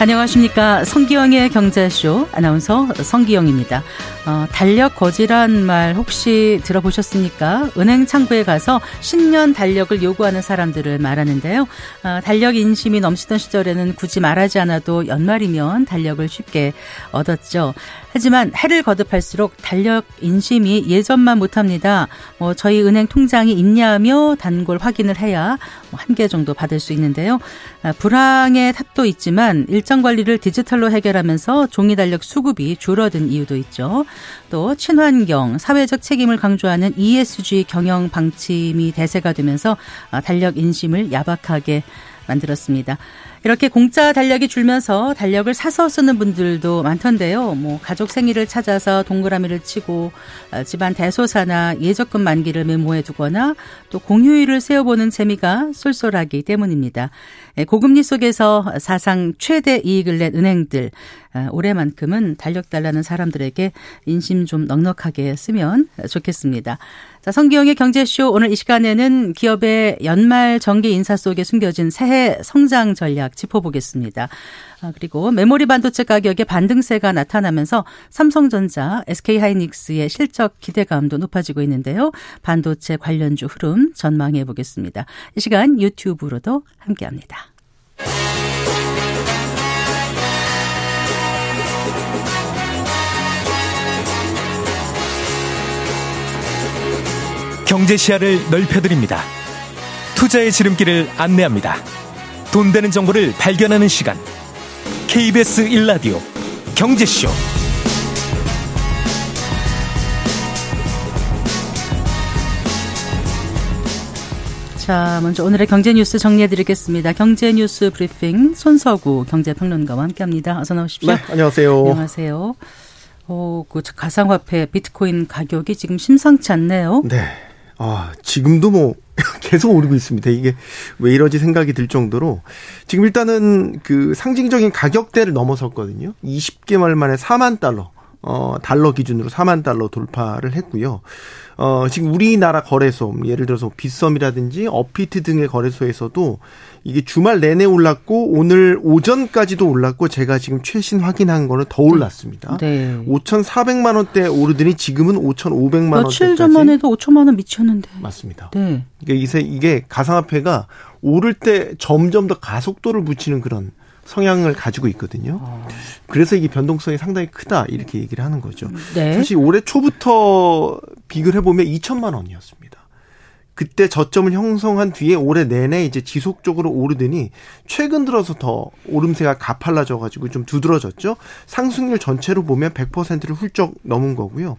안녕하십니까. 성기영의 경제쇼 아나운서 성기영입니다. 어, 달력 거지란 말 혹시 들어보셨습니까? 은행 창구에 가서 신년 달력을 요구하는 사람들을 말하는데요. 어, 달력 인심이 넘치던 시절에는 굳이 말하지 않아도 연말이면 달력을 쉽게 얻었죠. 하지만 해를 거듭할수록 달력 인심이 예전만 못합니다. 뭐 저희 은행 통장이 있냐며 단골 확인을 해야 뭐한개 정도 받을 수 있는데요. 아, 불황의 탓도 있지만 일정 관리를 디지털로 해결하면서 종이 달력 수급이 줄어든 이유도 있죠. 또 친환경, 사회적 책임을 강조하는 ESG 경영 방침이 대세가 되면서 아, 달력 인심을 야박하게 만들었습니다. 이렇게 공짜 달력이 줄면서 달력을 사서 쓰는 분들도 많던데요. 뭐 가족 생일을 찾아서 동그라미를 치고 어, 집안 대소사나 예적금 만기를 메모해 두거나 또 공휴일을 세어보는 재미가 쏠쏠하기 때문입니다. 예, 고금리 속에서 사상 최대 이익을 낸 은행들 어, 올해만큼은 달력 달라는 사람들에게 인심 좀 넉넉하게 쓰면 좋겠습니다. 자, 성기영의 경제쇼 오늘 이 시간에는 기업의 연말 정기 인사 속에 숨겨진 새해 성장 전략 짚어보겠습니다. 아, 그리고 메모리 반도체 가격의 반등세가 나타나면서 삼성전자, SK하이닉스의 실적 기대감도 높아지고 있는데요. 반도체 관련주 흐름 전망해 보겠습니다. 이 시간 유튜브로도 함께합니다. 경제 시야를 넓혀드립니다. 투자의 지름길을 안내합니다. 돈 되는 정보를 발견하는 시간. KBS 1라디오 경제쇼. 자, 먼저 오늘의 경제 뉴스 정리해 드리겠습니다. 경제 뉴스 브리핑 손서구 경제평론가와 함께 합니다. 어서 나오십시오. 네, 안녕하세요. 안녕하세요. 어, 그 가상화폐 비트코인 가격이 지금 심상치 않네요. 네. 아, 지금도 뭐 계속 오르고 있습니다. 이게 왜 이러지 생각이 들 정도로 지금 일단은 그 상징적인 가격대를 넘어섰거든요. 20개월 만에 4만 달러. 어, 달러 기준으로 4만 달러 돌파를 했고요. 어, 지금 우리나라 거래소, 예를 들어서 빗썸이라든지 어피트 등의 거래소에서도 이게 주말 내내 올랐고 오늘 오전까지도 올랐고 제가 지금 최신 확인한 거는 더 올랐습니다. 네. 5,400만 원대 오르더니 지금은 5,500만 원 며칠 전만 해도 5천만 원 미쳤는데. 맞습니다. 네. 이게 이게, 이게 가상화폐가 오를 때 점점 더 가속도를 붙이는 그런 성향을 가지고 있거든요. 그래서 이게 변동성이 상당히 크다 이렇게 얘기를 하는 거죠. 네. 사실 올해 초부터 비교를 해보면 2천만 원이었습니다. 그때 저점을 형성한 뒤에 올해 내내 이제 지속적으로 오르더니 최근 들어서 더 오름세가 가팔라져 가지고 좀 두드러졌죠. 상승률 전체로 보면 100%를 훌쩍 넘은 거고요.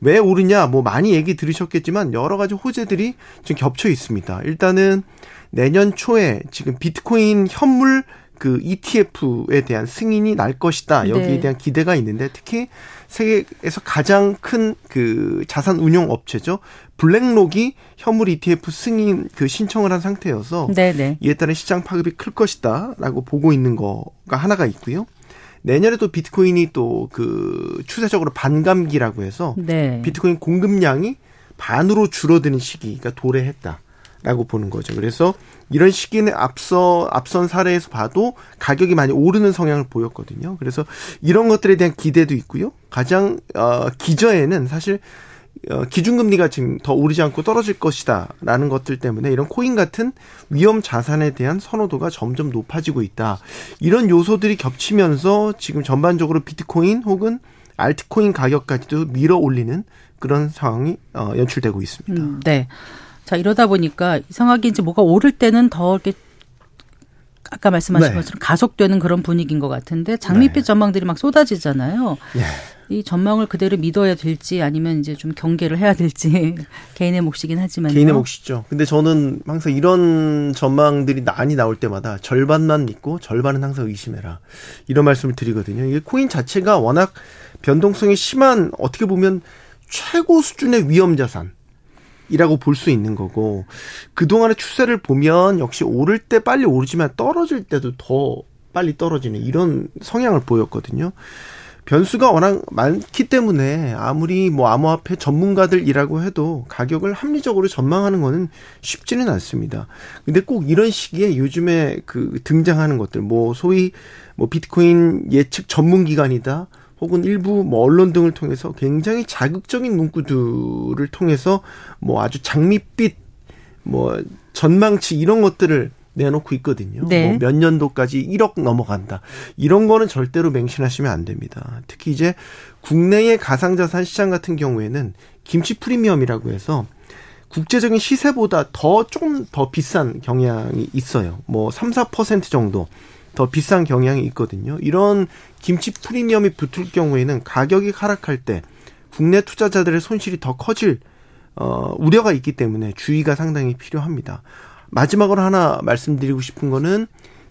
왜 오르냐? 뭐 많이 얘기 들으셨겠지만 여러 가지 호재들이 지금 겹쳐 있습니다. 일단은 내년 초에 지금 비트코인 현물 그 ETF에 대한 승인이 날 것이다. 여기에 네. 대한 기대가 있는데 특히 세계에서 가장 큰 그 자산 운용 업체죠. 블랙록이 현물 ETF 승인 그 신청을 한 상태여서 네네. 네. 이에 따른 시장 파급이 클 것이다라고 보고 있는 거가 하나가 있고요. 내년에 도 비트코인이 또 그 추세적으로 반감기라고 해서 네. 비트코인 공급량이 반으로 줄어드는 시기가 도래했다. 라고 보는 거죠. 그래서 이런 시기는 앞서 앞선 사례에서 봐도 가격이 많이 오르는 성향을 보였거든요. 그래서 이런 것들에 대한 기대도 있고요. 가장 어 기저에는 사실 어, 기준금리가 지금 더 오르지 않고 떨어질 것이다라는 것들 때문에 이런 코인 같은 위험 자산에 대한 선호도가 점점 높아지고 있다. 이런 요소들이 겹치면서 지금 전반적으로 비트코인 혹은 알트코인 가격까지도 밀어 올리는 그런 상황이 어, 연출되고 있습니다. 음, 네. 자, 이러다 보니까 이상하게 이제 뭐가 오를 때는 더 이렇게 아까 말씀하신 네. 것처럼 가속되는 그런 분위기인 것 같은데 장밋빛 네. 전망들이 막 쏟아지잖아요. 네. 이 전망을 그대로 믿어야 될지 아니면 이제 좀 경계를 해야 될지 개인의 몫이긴 하지만 개인의 몫이죠. 근데 저는 항상 이런 전망들이 많이 나올 때마다 절반만 믿고 절반은 항상 의심해라 이런 말씀을 드리거든요. 이게 코인 자체가 워낙 변동성이 심한 어떻게 보면 최고 수준의 위험 자산. 이라고 볼 수 있는 거고 그동안의 추세를 보면 역시 오를 때 빨리 오르지만 떨어질 때도 더 빨리 떨어지는 이런 성향을 보였거든요. 변수가 워낙 많기 때문에 아무리 뭐 암호화폐 전문가들이라고 해도 가격을 합리적으로 전망하는 거는 쉽지는 않습니다. 근데 꼭 이런 시기에 요즘에 그 등장하는 것들 뭐 소위 뭐 비트코인 예측 전문 기관이다. 혹은 일부 뭐 언론 등을 통해서 굉장히 자극적인 문구들을 통해서 뭐 아주 장밋빛 뭐 전망치 이런 것들을 내놓고 있거든요. 네. 뭐몇 년도까지 1억 넘어간다. 이런 거는 절대로 맹신하시면 안 됩니다. 특히 이제 국내의 가상자산 시장 같은 경우에는 김치 프리미엄이라고 해서 국제적인 시세보다 더 조금 더 비싼 경향이 있어요. 뭐 3, 4% 정도 더 비싼 경향이 있거든요. 이런 김치 프리미엄이 붙을 경우에는 가격이 하락할 때 국내 투자자들의 손실이 더 커질 어, 우려가 있기 때문에 주의가 상당히 필요합니다. 마지막으로 하나 말씀드리고 싶은 거는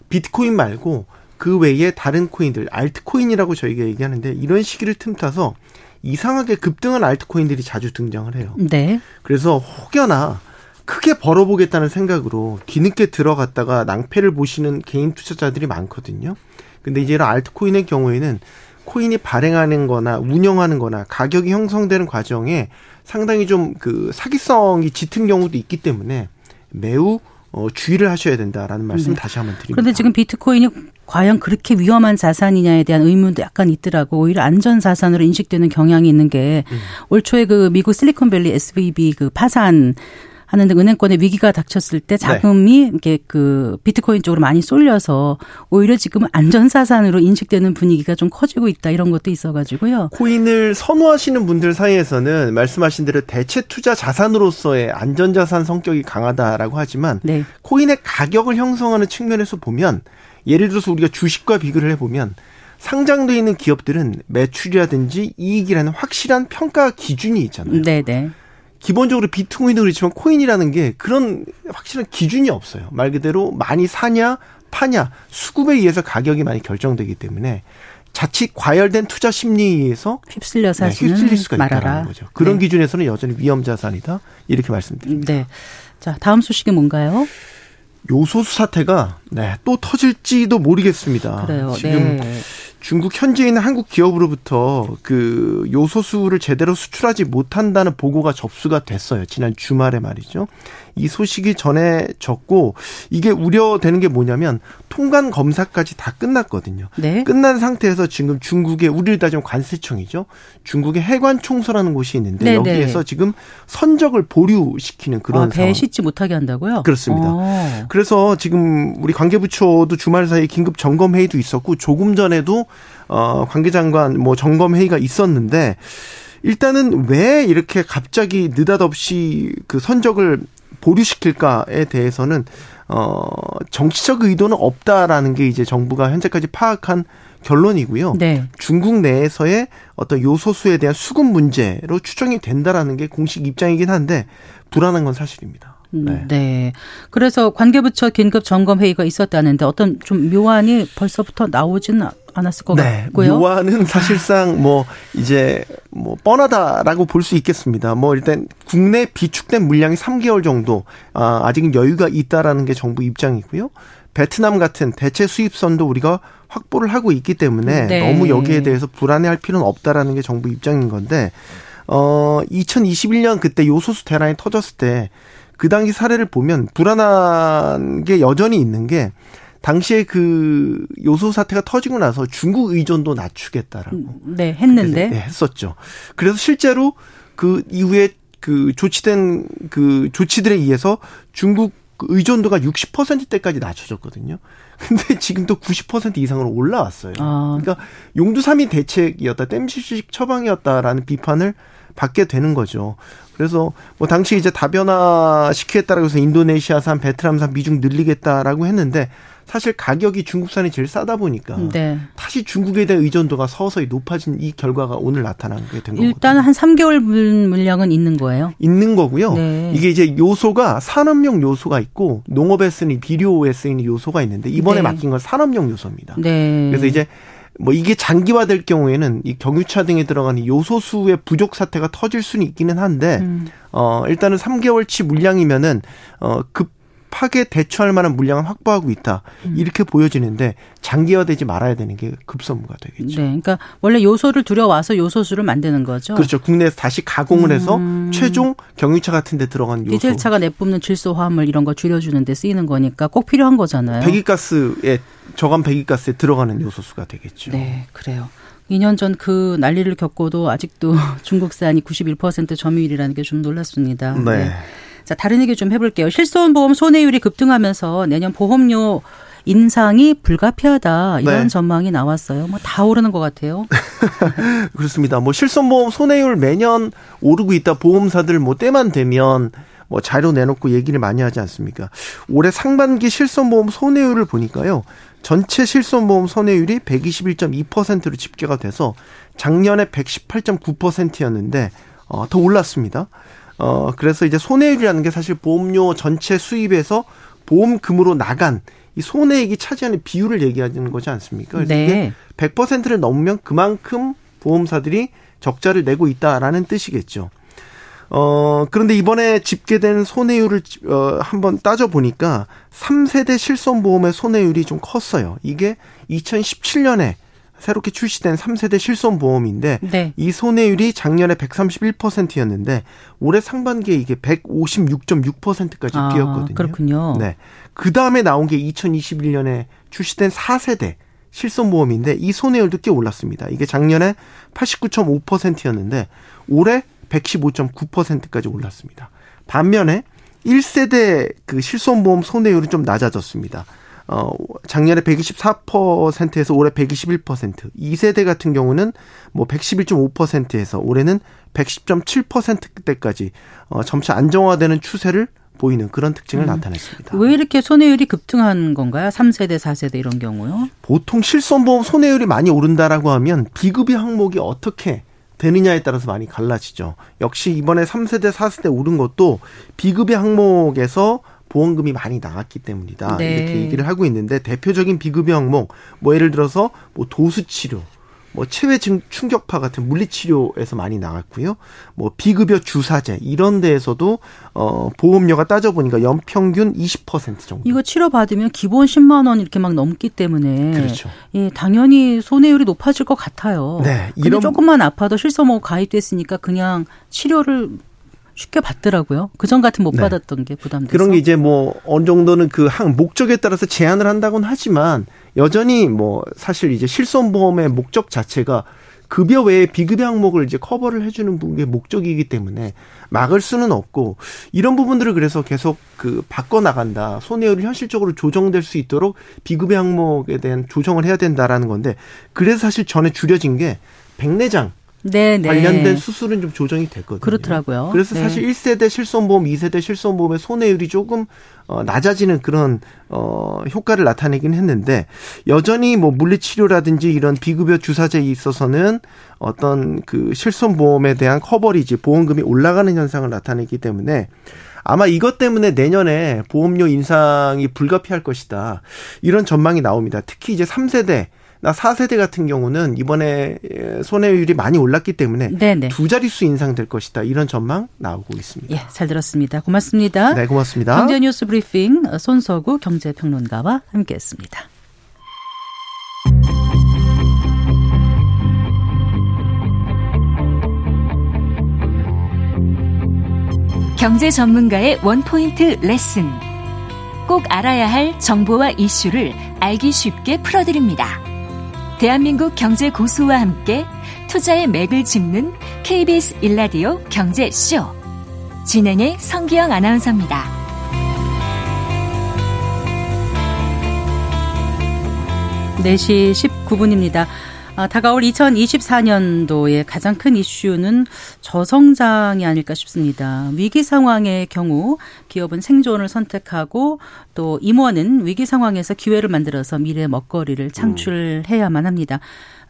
비트코인 말고 그 외에 다른 코인들, 알트코인이라고 저희가 얘기하는데 이런 시기를 틈타서 이상하게 급등한 알트코인들이 자주 등장을 해요. 네. 그래서 혹여나 크게 벌어보겠다는 생각으로 뒤늦게 들어갔다가 낭패를 보시는 개인 투자자들이 많거든요. 근데 이제 이런 알트코인의 경우에는 코인이 발행하는 거나 운영하는 거나 가격이 형성되는 과정에 상당히 좀 그 사기성이 짙은 경우도 있기 때문에 매우 어, 주의를 하셔야 된다라는 말씀 네. 다시 한번 드립니다. 그런데 지금 비트코인이 과연 그렇게 위험한 자산이냐에 대한 의문도 약간 있더라고. 오히려 안전 자산으로 인식되는 경향이 있는 게올 음. 초에 그 미국 실리콘밸리 SVB 그 파산 하는데 은행권에 위기가 닥쳤을 때 자금이 네. 이렇게 그 비트코인 쪽으로 많이 쏠려서 오히려 지금 안전사산으로 인식되는 분위기가 좀 커지고 있다 이런 것도 있어가지고요. 코인을 선호하시는 분들 사이에서는 말씀하신 대로 대체 투자 자산으로서의 안전자산 성격이 강하다라고 하지만 네. 코인의 가격을 형성하는 측면에서 보면 예를 들어서 우리가 주식과 비교를 해보면 상장돼 있는 기업들은 매출이라든지 이익이라는 확실한 평가 기준이 있잖아요. 네네. 네. 기본적으로 비트코인도 그렇지만 코인이라는 게 그런 확실한 기준이 없어요. 말 그대로 많이 사냐 파냐 수급에 의해서 가격이 많이 결정되기 때문에 자칫 과열된 투자 심리에 의해서 휩쓸려 사시는 네, 휩쓸릴 수가 말아라. 있다는 거죠. 그런 네. 기준에서는 여전히 위험 자산이다 이렇게 말씀드립니다. 네. 자 다음 소식이 뭔가요? 요소수 사태가 네, 또 터질지도 모르겠습니다. 그래요. 지금 네. 중국 현지에 있는 한국 기업으로부터 그 요소수를 제대로 수출하지 못한다는 보고가 접수가 됐어요. 지난 주말에 말이죠. 이 소식이 전해졌고 이게 우려되는 게 뭐냐면 통관 검사까지 다 끝났거든요. 네. 끝난 상태에서 지금 중국의 우리를 따지면 관세청이죠. 중국의 해관 총소라는 곳이 있는데 네네. 여기에서 지금 선적을 보류시키는 그런 아, 배 싣지 못하게 한다고요? 그렇습니다. 오. 어. 그래서 지금 우리 관계부처도 주말 사이 긴급 점검 회의도 있었고 조금 전에도 어 관계장관 뭐 점검 회의가 있었는데 일단은 왜 이렇게 갑자기 느닷없이 그 선적을 보류시킬까에 대해서는 어 정치적 의도는 없다라는 게 이제 정부가 현재까지 파악한 결론이고요. 네. 중국 내에서의 어떤 요소수에 대한 수급 문제로 추정이 된다라는 게 공식 입장이긴 한데 불안한 건 사실입니다. 음, 네. 네. 그래서 관계부처 긴급 점검 회의가 있었다는데 어떤 좀 묘안이 벌써부터 나오지는 않았을 것 네. 같고요. 묘안은 사실상 뭐 이제 뭐 뻔하다라고 볼 수 있겠습니다. 뭐 일단 국내 비축된 물량이 3개월 정도 아, 아직 여유가 있다라는 게 정부 입장이고요. 베트남 같은 대체 수입선도 우리가 확보를 하고 있기 때문에 네. 너무 여기에 대해서 불안해할 필요는 없다라는 게 정부 입장인 건데 어 2021년 그때 요소수 대란이 터졌을 때 그 당시 사례를 보면 불안한 게 여전히 있는 게 당시에 그 요소 사태가 터지고 나서 중국 의존도 낮추겠다라고 음, 네 했는데 네, 했었죠. 그래서 실제로 그 이후에 그 조치된 그 조치들에 의해서 중국 의존도가 60%대까지 낮춰졌거든요. 근데 지금 또 90% 이상으로 올라왔어요. 아. 그러니까 용두삼이 대책이었다, 땜시식 처방이었다라는 비판을 받게 되는 거죠. 그래서 뭐 당시 이제 다변화 시키겠다라고 해서 인도네시아산, 베트남산 미중 늘리겠다라고 했는데 사실 가격이 중국산이 제일 싸다 보니까 네. 다시 중국에 대한 의존도가 서서히 높아진 이 결과가 오늘 나타나게 된 거거든요. 일단 한 3개월 물량은 있는 거예요. 있는 거고요. 네. 이게 이제 요소가 산업용 요소가 있고 농업에 쓰는 비료에 쓰이는 요소가 있는데 이번에 네. 맡긴 건 산업용 요소입니다. 네. 그래서 이제 뭐 이게 장기화될 경우에는 이 경유차 등에 들어가는 요소수의 부족 사태가 터질 수는 있기는 한데 음. 어 일단은 3개월치 물량이면은 어급 급하게 대처할 만한 물량을 확보하고 있다. 음. 이렇게 보여지는데 장기화되지 말아야 되는 게 급선무가 되겠죠. 네. 그러니까 원래 요소를 들여와서 요소수를 만드는 거죠. 그렇죠. 국내에서 다시 가공을 해서 음. 최종 경유차 같은 데 들어간 요소. 디젤차가 내뿜는 질소 화합물 이런 거 줄여주는 데 쓰이는 거니까 꼭 필요한 거잖아요. 배기가스에 저감 배기가스에 들어가는 요소수가 되겠죠. 네. 그래요. 2년 전 그 난리를 겪고도 아직도 중국산이 91% 점유율이라는 게 좀 놀랐습니다. 네. 네. 자, 다른 얘기 좀 해볼게요. 실손보험 손해율이 급등하면서 내년 보험료 인상이 불가피하다 이런 네. 전망이 나왔어요. 뭐 다 오르는 것 같아요. 그렇습니다. 뭐 실손보험 손해율 매년 오르고 있다. 보험사들 뭐 때만 되면 뭐 자료 내놓고 얘기를 많이 하지 않습니까? 올해 상반기 실손보험 손해율을 보니까요. 전체 실손보험 손해율이 121.2%로 집계가 돼서 작년에 118.9%였는데 어, 더 올랐습니다. 어, 그래서 이제 손해율이라는 게 사실 보험료 전체 수입에서 보험금으로 나간 이 손해액이 차지하는 비율을 얘기하는 거지 않습니까? 그래서 네. 이게 100%를 넘으면 그만큼 보험사들이 적자를 내고 있다라는 뜻이겠죠. 어, 그런데 이번에 집계된 손해율을 어, 한번 따져 보니까 3세대 실손보험의 손해율이 좀 컸어요. 이게 2017년에 새롭게 출시된 3세대 실손 보험인데 네. 이 손해율이 작년에 131%였는데 올해 상반기에 이게 156.6%까지 아, 뛰었거든요. 그렇군요. 네. 그 다음에 나온 게 2021년에 출시된 4세대 실손 보험인데 이 손해율도 꽤 올랐습니다. 이게 작년에 89.5%였는데 올해 115.9%까지 올랐습니다. 반면에 1세대 그 실손보험 손해율은 좀 낮아졌습니다. 어, 작년에 124%에서 올해 121%. 2세대 같은 경우는 뭐 111.5%에서 올해는 110.7%대까지 어, 점차 안정화되는 추세를 보이는 그런 특징을 음. 나타냈습니다. 왜 이렇게 손해율이 급등한 건가요? 3세대, 4세대 이런 경우요? 보통 실손보험 손해율이 많이 오른다라고 하면 비급여 항목이 어떻게 되느냐에 따라서 많이 갈라지죠. 역시 이번에 3세대, 4세대 오른 것도 비급여 항목에서 보험금이 많이 나갔기 때문이다. 네. 이렇게 얘기를 하고 있는데 대표적인 비급여 항목 뭐 예를 들어서 뭐 도수 치료 뭐 체외 충격파 같은 물리 치료에서 많이 나갔고요. 뭐 비급여 주사제 이런 데에서도 어 보험료가 따져 보니까 연평균 20% 정도. 이거 치료 받으면 기본 10만 원 이렇게 막 넘기 때문에 그렇죠. 예, 당연히 손해율이 높아질 것 같아요. 네. 이런 조금만 아파도 실손보험 가입됐으니까 그냥 치료를 쉽게 받더라고요. 그전 같은 못 네. 받았던 게 부담돼서. 그런 게 이제 뭐 어느 정도는 그 항 목적에 따라서 제한을 한다고는 하지만 여전히 뭐 사실 이제 실손보험의 목적 자체가 급여 외에 비급여 항목을 이제 커버를 해주는 게 목적이기 때문에 막을 수는 없고 이런 부분들을 그래서 계속 그 바꿔 나간다 손해율이 현실적으로 조정될 수 있도록 비급여 항목에 대한 조정을 해야 된다라는 건데 그래서 사실 전에 줄여진 게 백내장 네, 네. 관련된 수술은 좀 조정이 됐거든요. 그렇더라고요. 그래서 네. 사실 1세대 실손보험, 2세대 실손보험의 손해율이 조금 어 낮아지는 그런 어 효과를 나타내긴 했는데 여전히 뭐 물리치료라든지 이런 비급여 주사제에 있어서는 어떤 그 실손보험에 대한 커버리지 보험금이 올라가는 현상을 나타내기 때문에 아마 이것 때문에 내년에 보험료 인상이 불가피할 것이다. 이런 전망이 나옵니다. 특히 이제 3세대 나 4세대 같은 경우는 이번에 손해율이 많이 올랐기 때문에 네네. 두 자릿수 인상될 것이다. 이런 전망 나오고 있습니다. 예, 잘 들었습니다. 고맙습니다. 네, 고맙습니다. 경제 뉴스 브리핑 손서구 경제평론가와 함께했습니다. 경제 전문가의 원포인트 레슨. 꼭 알아야 할 정보와 이슈를 알기 쉽게 풀어드립니다. 대한민국 경제 고수와 함께 투자의 맥을 짚는 KBS 일라디오 경제쇼. 진행의 성기영 아나운서입니다. 네시 19분입니다. 아, 다가올 2024년도의 가장 큰 이슈는 저성장이 아닐까 싶습니다. 위기 상황의 경우 기업은 생존을 선택하고 또 임원은 위기 상황에서 기회를 만들어서 미래 먹거리를 창출해야만 합니다.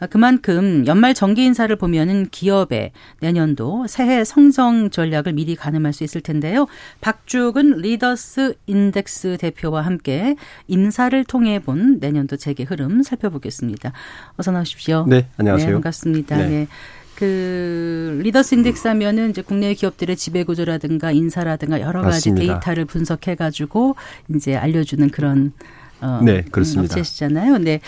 아, 그만큼 연말 정기 인사를 보면은 기업의 내년도 새해 성장 전략을 미리 가늠할 수 있을 텐데요. 박주근 리더스 인덱스 대표와 함께 인사를 통해 본 내년도 재계 흐름 살펴보겠습니다. 어서 나오십시오. 네, 안녕하세요. 네, 반갑습니다. 네. 네. 그 리더스 인덱스 하면은 이제 국내 기업들의 지배 구조라든가 인사라든가 여러 가지 맞습니다. 데이터를 분석해 가지고 이제 알려 주는 그런 어 네, 그렇습니다. 업체시잖아요. 근데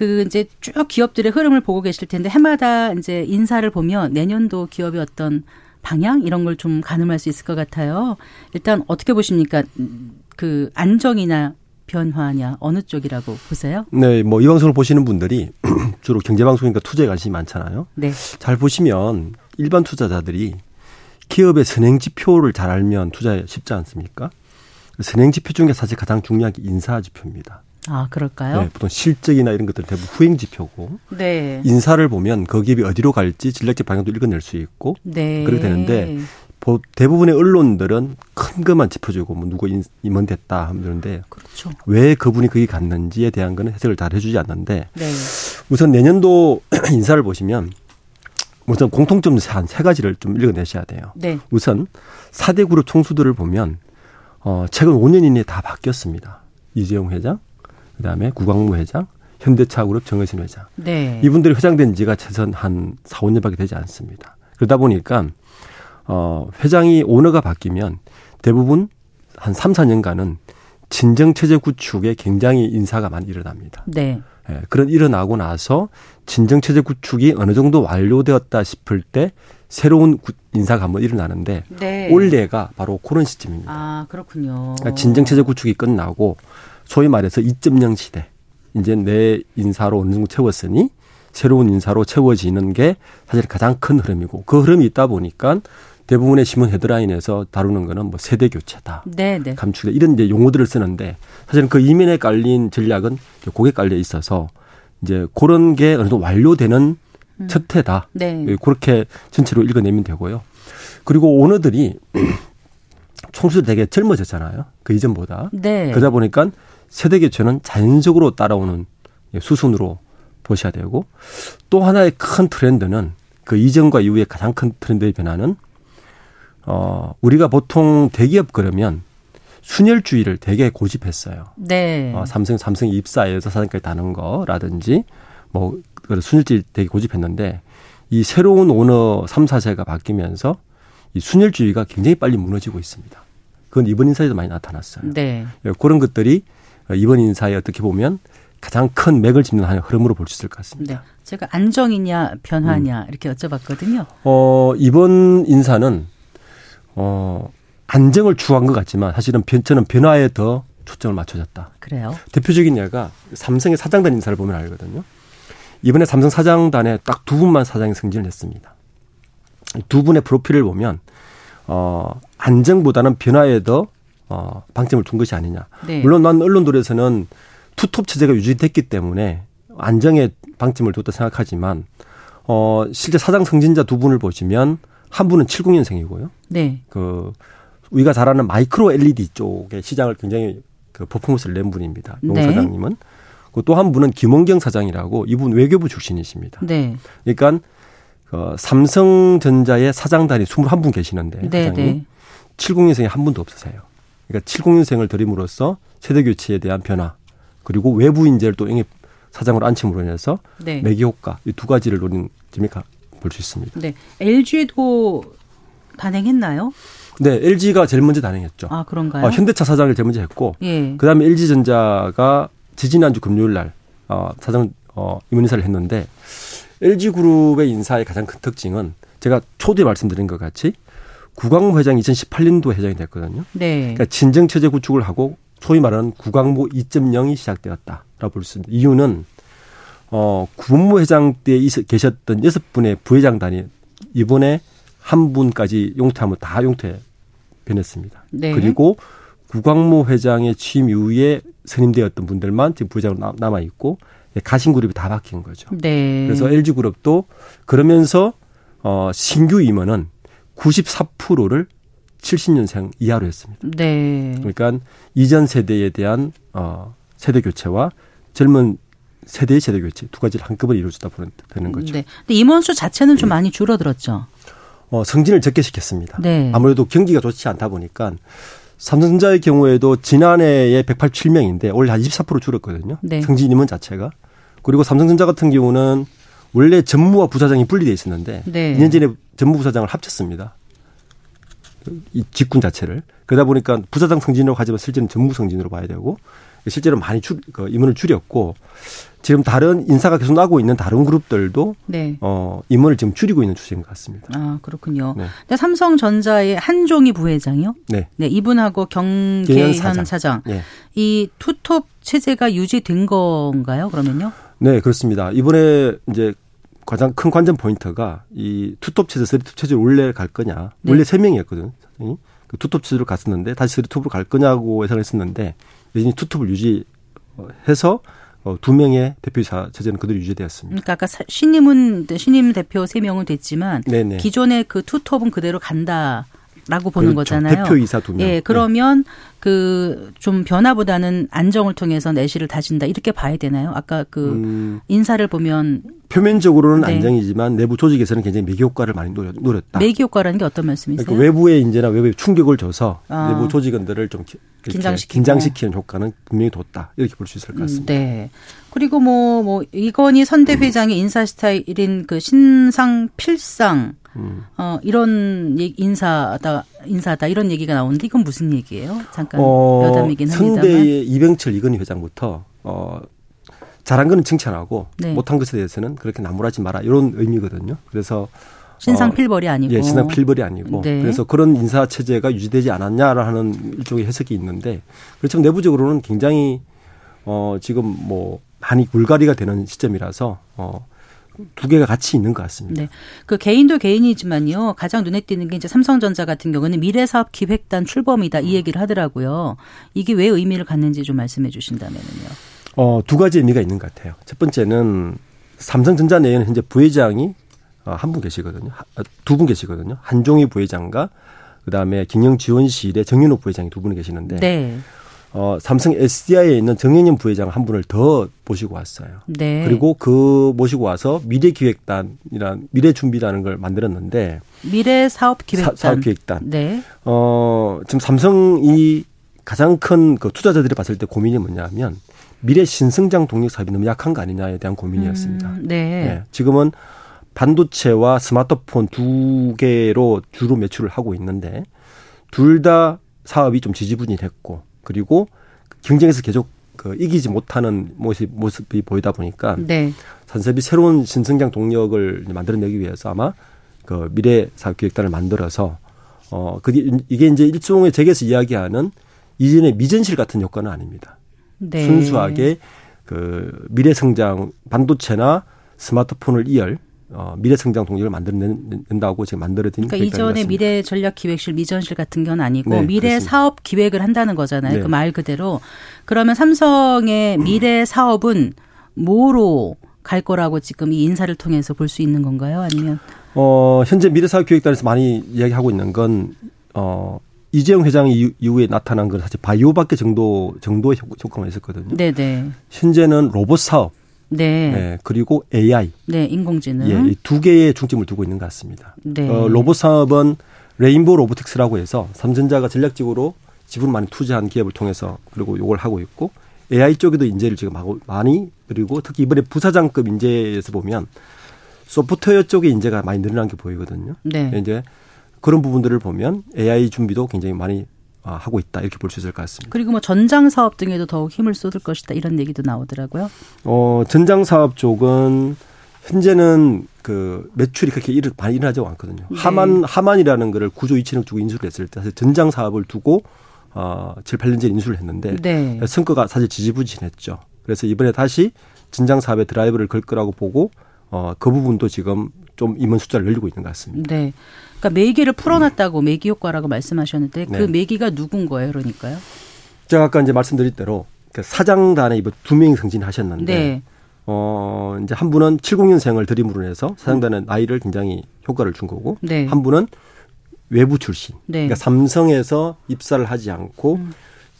그 이제 쭉 기업들의 흐름을 보고 계실 텐데 해마다 이제 인사를 보면 내년도 기업의 어떤 방향 이런 걸 좀 가늠할 수 있을 것 같아요. 일단 어떻게 보십니까? 그 안정이나 변화냐 어느 쪽이라고 보세요? 네, 뭐 이 방송을 보시는 분들이 주로 경제 방송이니까 투자에 관심이 많잖아요. 네. 잘 보시면 일반 투자자들이 기업의 선행 지표를 잘 알면 투자에 쉽지 않습니까? 선행 지표 중에 사실 가장 중요한 게 인사 지표입니다. 아, 그럴까요? 네, 보통 실적이나 이런 것들 대부분 후행 지표고. 네. 인사를 보면 그 기업이 어디로 갈지 전략적 방향도 읽어낼 수 있고. 네. 그렇게 되는데 대부분의 언론들은 큰 것만 짚어주고 뭐 누구 임원 됐다 하면 되는데 그렇죠. 왜 그분이 거기 갔는지에 대한 거는 해석을 잘 해주지 않는데 네. 우선 내년도 인사를 보시면 우선 공통점 한 세 가지를 좀 읽어내셔야 돼요. 네. 우선 4대 그룹 총수들을 보면 어 최근 5년 이내에 다 바뀌었습니다. 이재용 회장, 그다음에 구광무 회장, 현대차그룹 정의신 회장. 네. 이분들이 회장된 지가 최선 한 4, 5년밖에 되지 않습니다. 그러다 보니까 어, 회장이 오너가 바뀌면 대부분 한 3, 4년간은 진정 체제 구축에 굉장히 인사가 많이 일어납니다. 네. 예, 그런 일어나고 나서 진정 체제 구축이 어느 정도 완료되었다 싶을 때 새로운 인사가 한번 일어나는데 네. 올해가 바로 그런 시점입니다. 아 그렇군요. 그러니까 진정 체제 구축이 끝나고 소위 말해서 2.0 시대. 이제 내 인사로 어느 정도 채웠으니 새로운 인사로 채워지는 게 사실 가장 큰 흐름이고 그 흐름이 있다 보니까 대부분의 신문 헤드라인에서 다루는 거는 뭐 세대 교체다. 네네. 감축다. 이런 이제 용어들을 쓰는데 사실은 그 이면에 깔린 전략은 고객 깔려 있어서 이제 그런 게 어느 정도 완료되는 음. 첫 해다. 네. 예, 그렇게 전체로 읽어내면 되고요. 그리고 오너들이 총수들 되게 젊어졌잖아요. 그 이전보다. 네. 그러다 보니까 세대 교체는 자연적으로 따라오는 수순으로 보셔야 되고 또 하나의 큰 트렌드는 그 이전과 이후에 가장 큰 트렌드의 변화는 어, 우리가 보통 대기업 그러면 순혈주의를 되게 고집했어요. 네. 어, 삼성, 삼성 입사해서 사장까지 다는 거라든지 뭐, 순혈주의 되게 고집했는데 이 새로운 오너 3, 4세가 바뀌면서 이 순혈주의가 굉장히 빨리 무너지고 있습니다. 그건 이번 인사에도 많이 나타났어요. 네. 예, 그런 것들이 이번 인사에 어떻게 보면 가장 큰 맥을 짚는 하나의 흐름으로 볼 수 있을 것 같습니다. 네. 제가 안정이냐 변화냐 음. 이렇게 여쭤봤거든요. 어, 이번 인사는 어, 안정을 추구한 것 같지만 사실은 변, 저는 변화에 더 초점을 맞춰졌다. 그래요? 대표적인 예가 삼성의 사장단 인사를 보면 알거든요. 이번에 삼성 사장단에 딱 두 분만 사장이 승진을 했습니다. 두 분의 프로필을 보면 어, 안정보다는 변화에 더 어, 방점을 둔 것이 아니냐. 네. 물론 난 언론들에서는 투톱 체제가 유지됐기 때문에 안정에 방점을 뒀다 생각하지만 어, 실제 사장 승진자 두 분을 보시면 한 분은 70년생이고요. 네. 그 우리가 잘 아는 마이크로 LED 쪽의 시장을 굉장히 그 퍼포먼스를 낸 분입니다. 용 네. 사장님은. 그또한 분은 김원경 사장이라고 이분 외교부 출신이십니다. 네. 그러니까 그 삼성전자의 사장단이 21분 계시는데 네, 사장님 네. 70년생이 한 분도 없으세요. 그러니까 70년생을 들임으로써 세대 교체에 대한 변화 그리고 외부 인재를 또 영입 사장으로 안침으로 인해서 네. 매기 효과 이 두 가지를 노린 점이 볼 수 있습니다. 네. LG도 단행했나요? 네, LG가 제일 먼저 단행했죠. 아, 그런가요? 어, 현대차 사장을 제일 먼저 했고, 예. 그 다음에 LG전자가 지지난주 금요일 날, 어, 사장, 어, 임원 인사를 했는데, LG그룹의 인사의 가장 큰 특징은 제가 초대에 말씀드린 것 같이 구광모 회장이 2018년도 회장이 됐거든요. 네. 그러니까 진정 체제 구축을 하고 소위 말하는 구광모 2.0이 시작되었다라고 볼 수 있습니다. 이유는 어, 구본무 회장 때 계셨던 여섯 분의 부회장단이 이번에 한 분까지 용퇴하면 다 용퇴 변했습니다. 네. 그리고 구광모 회장의 취임 이후에 선임되었던 분들만 지금 부회장으로 남아 있고 가신 그룹이 다 바뀐 거죠. 네. 그래서 LG 그룹도 그러면서 어 신규 임원은 94%를 70년생 이하로 했습니다. 네. 그러니까 이전 세대에 대한 어 세대 교체와 젊은 세대의 세대 교체 두 가지를 한꺼번에 이루어지다 보는 되는 거죠. 네. 근데 임원수 자체는 좀 많이 줄어들었죠. 어, 승진을 적게 시켰습니다. 네. 아무래도 경기가 좋지 않다 보니까 삼성전자의 경우에도 지난해에 187명인데 올해 한24% 줄었거든요. 네. 승진 임원 자체가. 그리고 삼성전자 같은 경우는 원래 전무와 부사장이 분리돼 있었는데 네. 2년 전에 전무 부사장을 합쳤습니다. 이 직군 자체를 그러다 보니까 부사장 승진으로 가지만 실제는 전무 승진으로 봐야 되고 실제로 많이 줄, 그 임원을 줄였고 지금 다른 인사가 계속 나고 있는 다른 그룹들도 네. 어 임원을 지금 줄이고 있는 추세인 것 같습니다. 아, 그렇군요. 네. 근데 삼성전자의 한종희 부회장이요? 네. 네, 이분하고 경계현 사장. 사장. 예. 이 투톱 체제가 유지된 건가요? 그러면요? 네, 그렇습니다. 이번에 이제 가장 큰 관전 포인트가 이 투톱 체제, 쓰리톱 체제로 원래 갈 거냐. 네. 원래 세 명이었거든요. 사장이. 그 투톱 체제로 갔었는데 다시 쓰리톱으로 갈 거냐고 예상을 했었는데 여전히 투톱을 유지해서 어, 두 명의 대표이사 체제는 그대로 유지되었습니다. 그러니까 아까 사- 신임은 신임 대표 세 명은 됐지만 네네. 기존의 그 투톱은 그대로 간다라고 보는 그렇죠. 거잖아요. 대표이사 두 명. 예, 그러면 그 좀 변화보다는 안정을 통해서 내실을 다진다 이렇게 봐야 되나요? 아까 그 음, 인사를 보면 표면적으로는 네. 안정이지만 내부 조직에서는 굉장히 메기 효과를 많이 노렸, 노렸다. 매기 효과라는 게 어떤 말씀이세요? 그러니까 외부의 인재나 외부의 충격을 줘서 아. 내부 조직원들을 좀 긴장시키고. 긴장시키는 효과는 분명히 뒀다. 이렇게 볼 수 있을 것 같습니다. 음, 네. 그리고 뭐, 뭐, 이건희 선대 회장의 인사 스타일인 그 신상 필상, 음. 어, 이런 인사다, 인사다, 이런 얘기가 나오는데 이건 무슨 얘기예요? 잠깐 어, 여담이긴 합니다만. 선대의 이병철 이건희 회장부터 어 잘한 거는 칭찬하고 네. 못한 것에 대해서는 그렇게 나무라지 마라 이런 의미거든요. 그래서 신상 어, 필벌이 아니고. 예, 신상 필벌이 아니고 네. 그래서 그런 인사 체제가 유지되지 않았냐라는 일종의 해석이 있는데 그렇지만 내부적으로는 굉장히 어 지금 뭐 많이 물갈이가 되는 시점이라서 어 두 개가 같이 있는 것 같습니다. 네. 그 개인도 개인이지만요. 가장 눈에 띄는 게 이제 삼성전자 같은 경우는 미래사업 기획단 출범이다 이 얘기를 하더라고요. 이게 왜 의미를 갖는지 좀 말씀해 주신다면요. 어, 두 가지 의미가 있는 것 같아요. 첫 번째는 삼성전자 내에는 현재 부회장이 어, 한분 계시거든요. 두 분 계시거든요. 한종희 부회장과 그다음에 경영지원실의 정윤호 부회장이 두 분이 계시는데 네. 어, 삼성 SDI에 있는 정영현 부회장 한 분을 더 모시고 왔어요. 네. 그리고 그 모시고 와서 미래기획단이란 미래준비라는 걸 만들었는데 미래 사업 기획단. 사, 사업기획단. 네. 어, 지금 삼성이 가장 큰 그 투자자들이 봤을 때 고민이 뭐냐면 미래 신성장 동력 사업이 너무 약한 거 아니냐에 대한 고민이었습니다. 음, 네. 네. 지금은 반도체와 스마트폰 두 개로 주로 매출을 하고 있는데 둘 다 사업이 좀 지지부진했고 그리고 경쟁에서 계속 그 이기지 못하는 모습, 모습이 보이다 보니까 네. 산업이 새로운 신성장 동력을 만들어내기 위해서 아마 그 미래 사업기획단을 만들어서 어 그게 이게 이제 일종의 제게서 이야기하는 이전의 미전실 같은 효과는 아닙니다. 네. 순수하게 그 미래 성장 반도체나 스마트폰을 이을 어 미래 성장 동력을 만들어낸다고 지금 만들어진 그러니까 이전에. 미래 전략 기획실 미전실 같은 건 아니고 네, 미래 그렇습니다. 사업 기획을 한다는 거잖아요. 네. 그말 그대로. 그러면 삼성의 미래 사업은 뭐로 갈 거라고 지금 이 인사를 통해서 볼 수 있는 건가요? 아니면 어, 현재 미래 사업 기획단에서 많이 이야기하고 있는 건, 어, 이재용 회장 이후- 이후에 나타난 건 사실 바이오밖에 정도, 정도의 효- 효과만 있었거든요. 네, 네. 현재는 로봇 사업, 네. 네, 그리고 AI, 네, 인공지능. 예, 이 두 개에 중점을 두고 있는 것 같습니다. 네. 어, 로봇 사업은 레인보우 로보틱스라고 해서 삼성전자가 전략적으로 지분을 많이 투자한 기업을 통해서 그리고 요걸 하고 있고 AI 쪽에도 인재를 지금 하고 많이 그리고 특히 이번에 부사장급 인재에서 보면 소프트웨어 쪽에 인재가 많이 늘어난 게 보이거든요. 네. 이제 그런 부분들을 보면 AI 준비도 굉장히 많이 아, 하고 있다 이렇게 볼 수 있을 것 같습니다. 그리고 뭐 전장 사업 등에도 더욱 힘을 쏟을 것이다 이런 얘기도 나오더라고요. 어, 전장 사업 쪽은 현재는 그 매출이 그렇게 일, 많이 일어나지 않거든요. 네. 하만 하만이라는 거를 9조 2천억 주고 인수를 했을 때 사실 전장 사업을 두고 어, 7, 8년 전에 인수를 했는데 네. 성과가 사실 지지부진했죠. 그래서 이번에 다시 전장 사업의 드라이브를 걸 거라고 보고 어, 그 부분도 지금 좀 임원 숫자를 늘리고 있는 것 같습니다. 네. 그러니까 매기를 풀어놨다고 매기 효과라고 말씀하셨는데 그 네. 매기가 누군 거예요, 그러니까요? 제가 아까 이제 말씀드린 대로 그 사장단에 이번 두 명이 승진하셨는데 네. 어, 이제 한 분은 70년생을 들임으로 해서 사장단의 나이를 굉장히 효과를 준 거고 네. 한 분은 외부 출신. 네. 그러니까 삼성에서 입사를 하지 않고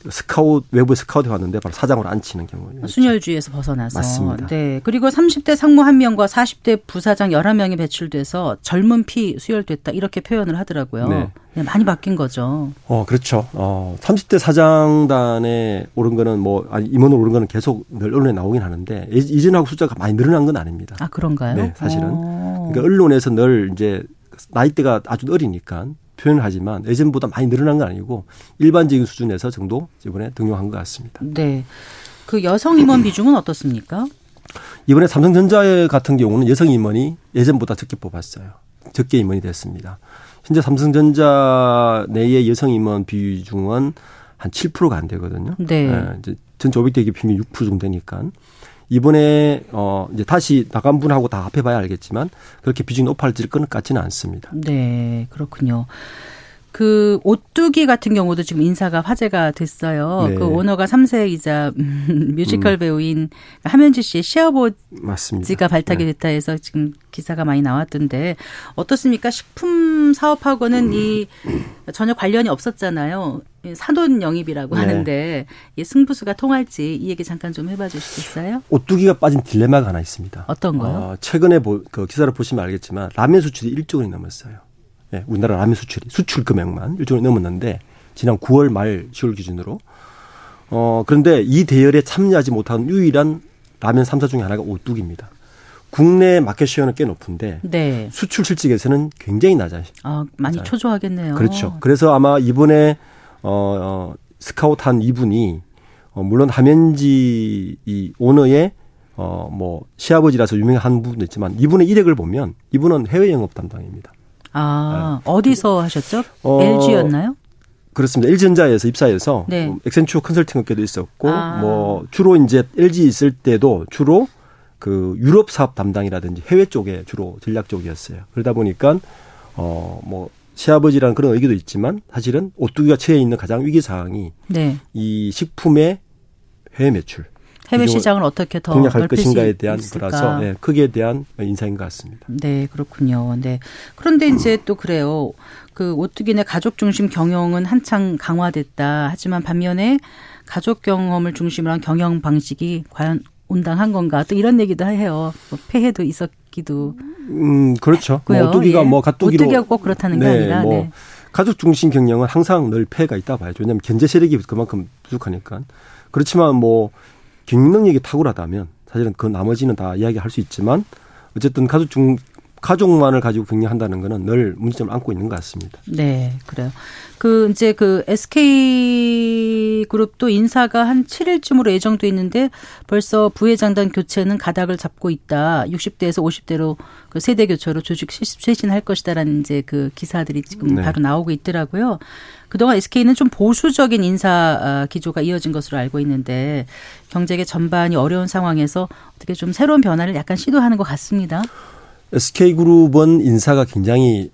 스카웃 외부 스카웃에 왔는데 바로 사장으로 앉히는 경우. 순혈주의에서 벗어나서. 맞습니다. 네. 그리고 30대 상무 1명과 40대 부사장 11명이 배출돼서 젊은 피 수혈됐다. 이렇게 표현을 하더라고요. 네. 네, 많이 바뀐 거죠. 어, 그렇죠. 어, 30대 사장단에 오른 거는 뭐, 아니, 임원으로 오른 거는 계속 늘 언론에 나오긴 하는데, 예- 이전하고 숫자가 많이 늘어난 건 아닙니다. 아, 그런가요? 네, 사실은. 어. 그러니까 언론에서 늘 이제 나이대가 아주 어리니까 표현을 하지만 예전보다 많이 늘어난 건 아니고 일반적인 수준에서 정도 이번에 등용한 것 같습니다. 네. 그 여성 임원 비중은 어떻습니까? 이번에 삼성전자 같은 경우는 여성 임원이 예전보다 적게 뽑았어요. 적게 임원이 됐습니다. 현재 삼성전자 내의 여성 임원 비중은 한 7%가 안 되거든요. 네. 예, 이제 전체 500대기 평균 6% 정도 되니까 이번에 어 이제 다시 나간 분하고 다 합해봐야 알겠지만 그렇게 비중이 높아질 것 같지는 않습니다. 네, 그렇군요. 그 오뚜기 같은 경우도 지금 인사가 화제가 됐어요. 네. 그 오너가 3세이자 음, 뮤지컬 배우인 함현지 씨의 시아버지가. 발탁이 네. 됐다 해서 지금 기사가 많이 나왔던데 어떻습니까? 식품 사업하고는 이 전혀 관련이 없었잖아요. 이 사돈 영입이라고 네. 하는데 이 승부수가 통할지 이 얘기 잠깐 좀 해봐 주시겠어요? 오뚜기가 빠진 딜레마가 하나 있습니다. 어떤 거요? 어, 최근에 보, 그 기사를 보시면 알겠지만 라면 수출이 1조 원이 넘었어요. 예, 우리나라 라면 수출이 수출 금액만 1조 원이 넘었는데 지난 9월 말 10월 기준으로 어 그런데 이 대열에 참여하지 못한 유일한 라면 3사 중에 하나가 오뚜기입니다. 국내 마켓 시어는 꽤 높은데 네. 수출 실직에서는 굉장히 낮아요. 아, 많이 맞아요. 초조하겠네요. 그렇죠. 그래서 아마 이번에 어, 어 스카우트한 이분이 어, 물론 하면지 이 오너의 어 뭐 시아버지라서 유명한 부분도 있지만 이분의 이력을 보면 이분은 해외 영업 담당입니다. 아, 어디서 하셨죠? 네. 어, LG였나요? 그렇습니다. LG전자에서 입사해서 네. 뭐 엑센추어 컨설팅 업계도 있었고 아. 뭐 주로 이제 LG 있을 때도 주로 그 유럽 사업 담당이라든지 해외 쪽에 주로 전략 쪽이었어요. 그러다 보니까 어뭐 시아버지라는 그런 의기도 있지만 사실은 오뚜기가 처해 있는 가장 위기 사항이 네. 이 식품의 해외 매출 해외 시장을 어떻게 더 공략할 것인가에 대한 있을까? 거라서 예, 크기에 대한 인사인 것 같습니다. 네, 그렇군요. 네. 그런데 이제 또 그래요. 그 오뚜기네 가족 중심 경영은 한창 강화됐다. 하지만 반면에 가족 경험을 중심으로 한 경영 방식이 과연 온당한 건가? 또 이런 얘기도 해요. 뭐 폐해도 있었기도 음 그렇죠. 뭐 고요. 오뚜기가 예. 뭐 가뚜기로 오뚜기가 꼭 그렇다는 게 네, 아니라 뭐 네. 가족 중심 경영은 항상 늘 폐해가 있다 봐야죠. 왜냐하면 견제 세력이 그만큼 부족하니까. 그렇지만 뭐 경영 능력이 탁월하다면 사실은 그 나머지는 다 이야기할 수 있지만 어쨌든 가족 중 가족만을 가지고 경영한다는 거는 늘 문제점을 안고 있는 것 같습니다. 네, 그래요. 그 이제 그 SK 그룹도 인사가 한 7일쯤으로 예정돼 있는데 벌써 부회장단 교체는 가닥을 잡고 있다. 60대에서 50대로 그 세대 교체로 조직 쇄신할 것이다라는 이제 그 기사들이 지금 네. 바로 나오고 있더라고요. 그동안 SK는 좀 보수적인 인사 아, 기조가 이어진 것으로 알고 있는데 경제계 전반이 어려운 상황에서 어떻게 좀 새로운 변화를 약간 시도하는 것 같습니다. SK그룹은 인사가 굉장히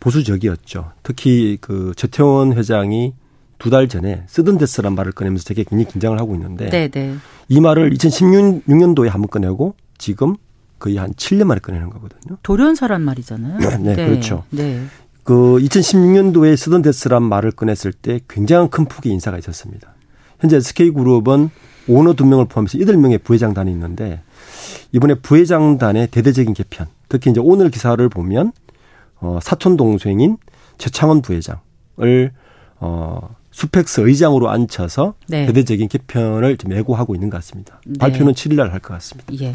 보수적이었죠. 특히 그 최태원 회장이 두 달 전에 쓰던 데스란 말을 꺼내면서 되게 굉장히 긴장을 하고 있는데 네, 네. 이 말을 2016년도에 한번 꺼내고 지금 거의 한 7년 만에 꺼내는 거거든요. 돌연사란 말이잖아요. 네, 그렇죠. 네. 그 2016년도에 쓰던 데스란 말을 꺼냈을 때 굉장한 큰 폭의 인사가 있었습니다. 현재 SK그룹은 오너 두 명을 포함해서 8명의 부회장 단이 있는데 이번에 부회장단의 대대적인 개편, 특히 이제 오늘 기사를 보면 어 사촌 동생인 최창원 부회장을 어 수펙스 의장으로 앉혀서 네. 대대적인 개편을 지금 예고하고 있는 것 같습니다. 네. 발표는 7일 날 할 것 같습니다. 예.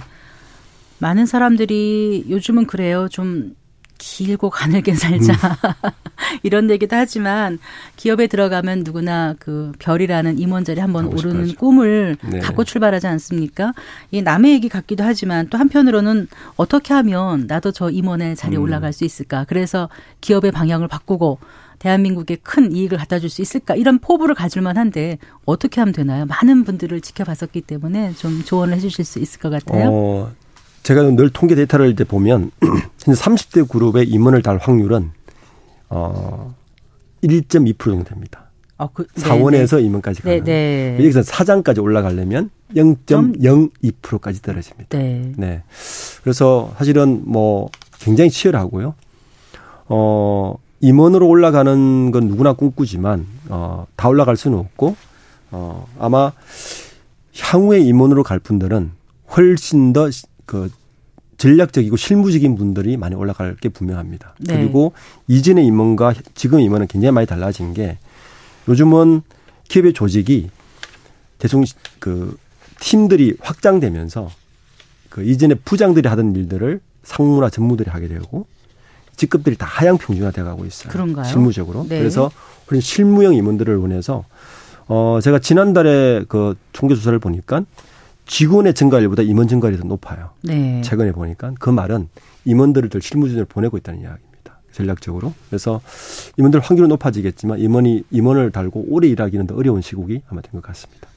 많은 사람들이 요즘은 그래요. 좀 길고 가늘게 살자. 이런 얘기도 하지만 기업에 들어가면 누구나 그 별이라는 임원 자리 한번 오르는 싶어하죠. 꿈을 네. 갖고 출발하지 않습니까? 이 남의 얘기 같기도 하지만 또 한편으로는 어떻게 하면 나도 저 임원의 자리에 음. 올라갈 수 있을까? 그래서 기업의 방향을 바꾸고 대한민국에 큰 이익을 갖다 줄 수 있을까? 이런 포부를 가질 만한데 어떻게 하면 되나요? 많은 분들을 지켜봤었기 때문에 좀 조언을 해 주실 수 있을 것 같아요. 어, 제가 늘 통계 데이터를 이제 보면 현재 30대 그룹의 임원을 달 확률은 어 1.2% 정도 됩니다. 어, 그, 네, 사원에서 임원까지 네, 가는. 네. 여기서 사장까지 올라가려면 0.02%까지 떨어집니다. 네. 네. 그래서 사실은 뭐 굉장히 치열하고요. 어, 임원으로 올라가는 건 누구나 꿈꾸지만 어, 다 올라갈 수는 없고 어, 아마 향후에 임원으로 갈 분들은 훨씬 더 그 전략적이고 실무적인 분들이 많이 올라갈 게 분명합니다. 네. 그리고 이전의 임원과 지금 임원은 굉장히 많이 달라진 게 요즘은 기업의 조직이 대충 그 팀들이 확장되면서 그 이전에 부장들이 하던 일들을 상무나 전무들이 하게 되고 직급들이 다 하향 평준화 돼 가고 있어요. 그런가요? 실무적으로. 네. 그래서 그런 실무형 임원들을 원해서 어 제가 지난달에 그 총계 조사를 보니까 직원의 증가율보다 임원 증가율이 더 높아요. 네. 최근에 보니까 그 말은 임원들을 더 실무진으로 보내고 있다는 이야기입니다. 전략적으로. 그래서 임원들 확률은 높아지겠지만 임원이 임원을 달고 오래 일하기는 더 어려운 시국이 아마 된 것 같습니다.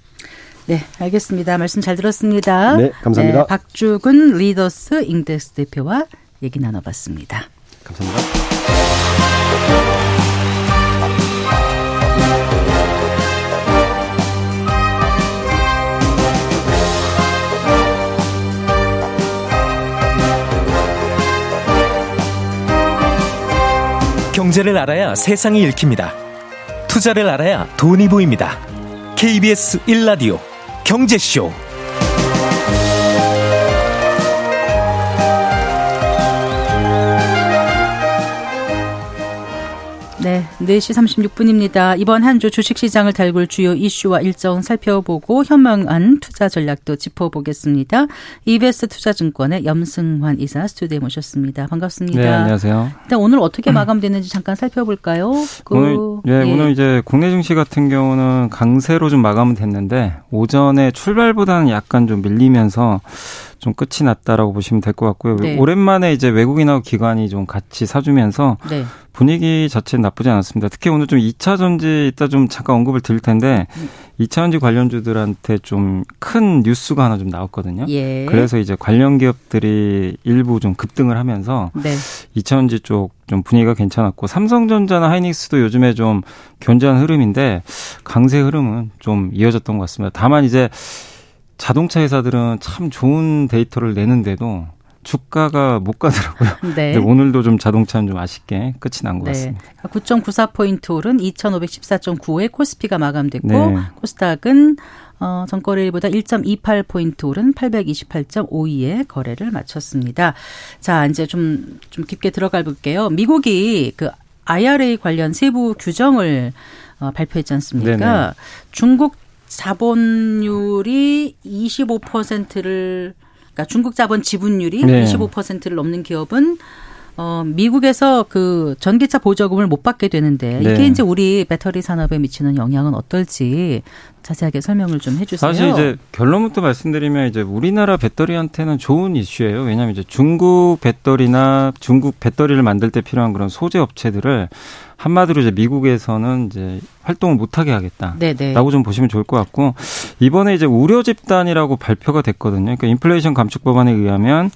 네, 알겠습니다. 말씀 잘 들었습니다. 네, 감사합니다. 네, 박주근 리더스 잉데스 대표와 얘기 나눠봤습니다. 감사합니다. 경제를 알아야 세상이 읽힙니다. 투자를 알아야 돈이 보입니다. KBS 1라디오 경제쇼. 네, 4시 36분입니다. 이번 한 주 주식시장을 달굴 주요 이슈와 일정 살펴보고 현명한 투자 전략도 짚어보겠습니다. EBS 투자증권의 염승환 이사 스튜디오에 모셨습니다. 반갑습니다. 네, 안녕하세요. 일단 오늘 어떻게 마감됐는지 잠깐 살펴볼까요? 그, 오늘, 네, 예. 오늘 이제 국내 증시 같은 경우는 강세로 좀 마감은 됐는데 오전에 출발보다는 약간 좀 밀리면서 좀 끝이 났다라고 보시면 될 것 같고요. 네. 오랜만에 이제 외국인하고 기관이 좀 같이 사주면서 네. 분위기 자체는 나쁘지 않았습니다. 특히 오늘 좀 2차 전지 이따 좀 잠깐 언급을 드릴 텐데 음. 2차 전지 관련주들한테 좀 큰 뉴스가 하나 좀 나왔거든요. 예. 그래서 이제 관련 기업들이 일부 좀 급등을 하면서 네. 2차 전지 쪽 좀 분위기가 괜찮았고 삼성전자나 하이닉스도 요즘에 좀 견제한 흐름인데 강세 흐름은 좀 이어졌던 것 같습니다. 다만 이제 자동차 회사들은 참 좋은 데이터를 내는데도 주가가 못 가더라고요. 네. 오늘도 좀 자동차는 좀 아쉽게 끝이 난것 네. 같습니다. 9.94포인트 오른 2,514.95에 코스피가 마감됐고 네. 코스닥은 어, 전거래일보다 1.28포인트 오른 828.52에 거래를 마쳤습니다. 자, 이제 좀, 좀 깊게 들어가 볼게요. 미국이 그 IRA 관련 세부 규정을 어, 발표했지 않습니까? 네네. 중국 자본율이 25%를 그러니까 중국 자본 지분율이 네. 25%를 넘는 기업은 어, 미국에서 그 전기차 보조금을 못 받게 되는데 네. 이게 이제 우리 배터리 산업에 미치는 영향은 어떨지 자세하게 설명을 좀 해주세요. 사실 이제 결론부터 말씀드리면 이제 우리나라 배터리한테는 좋은 이슈예요. 왜냐하면 이제 중국 배터리나 중국 배터리를 만들 때 필요한 그런 소재 업체들을 한마디로 이제 미국에서는 이제 활동을 못하게 하겠다라고 네네. 좀 보시면 좋을 것 같고 이번에 이제 우려 집단이라고 발표가 됐거든요. 그러니까 인플레이션 감축 법안에 의하면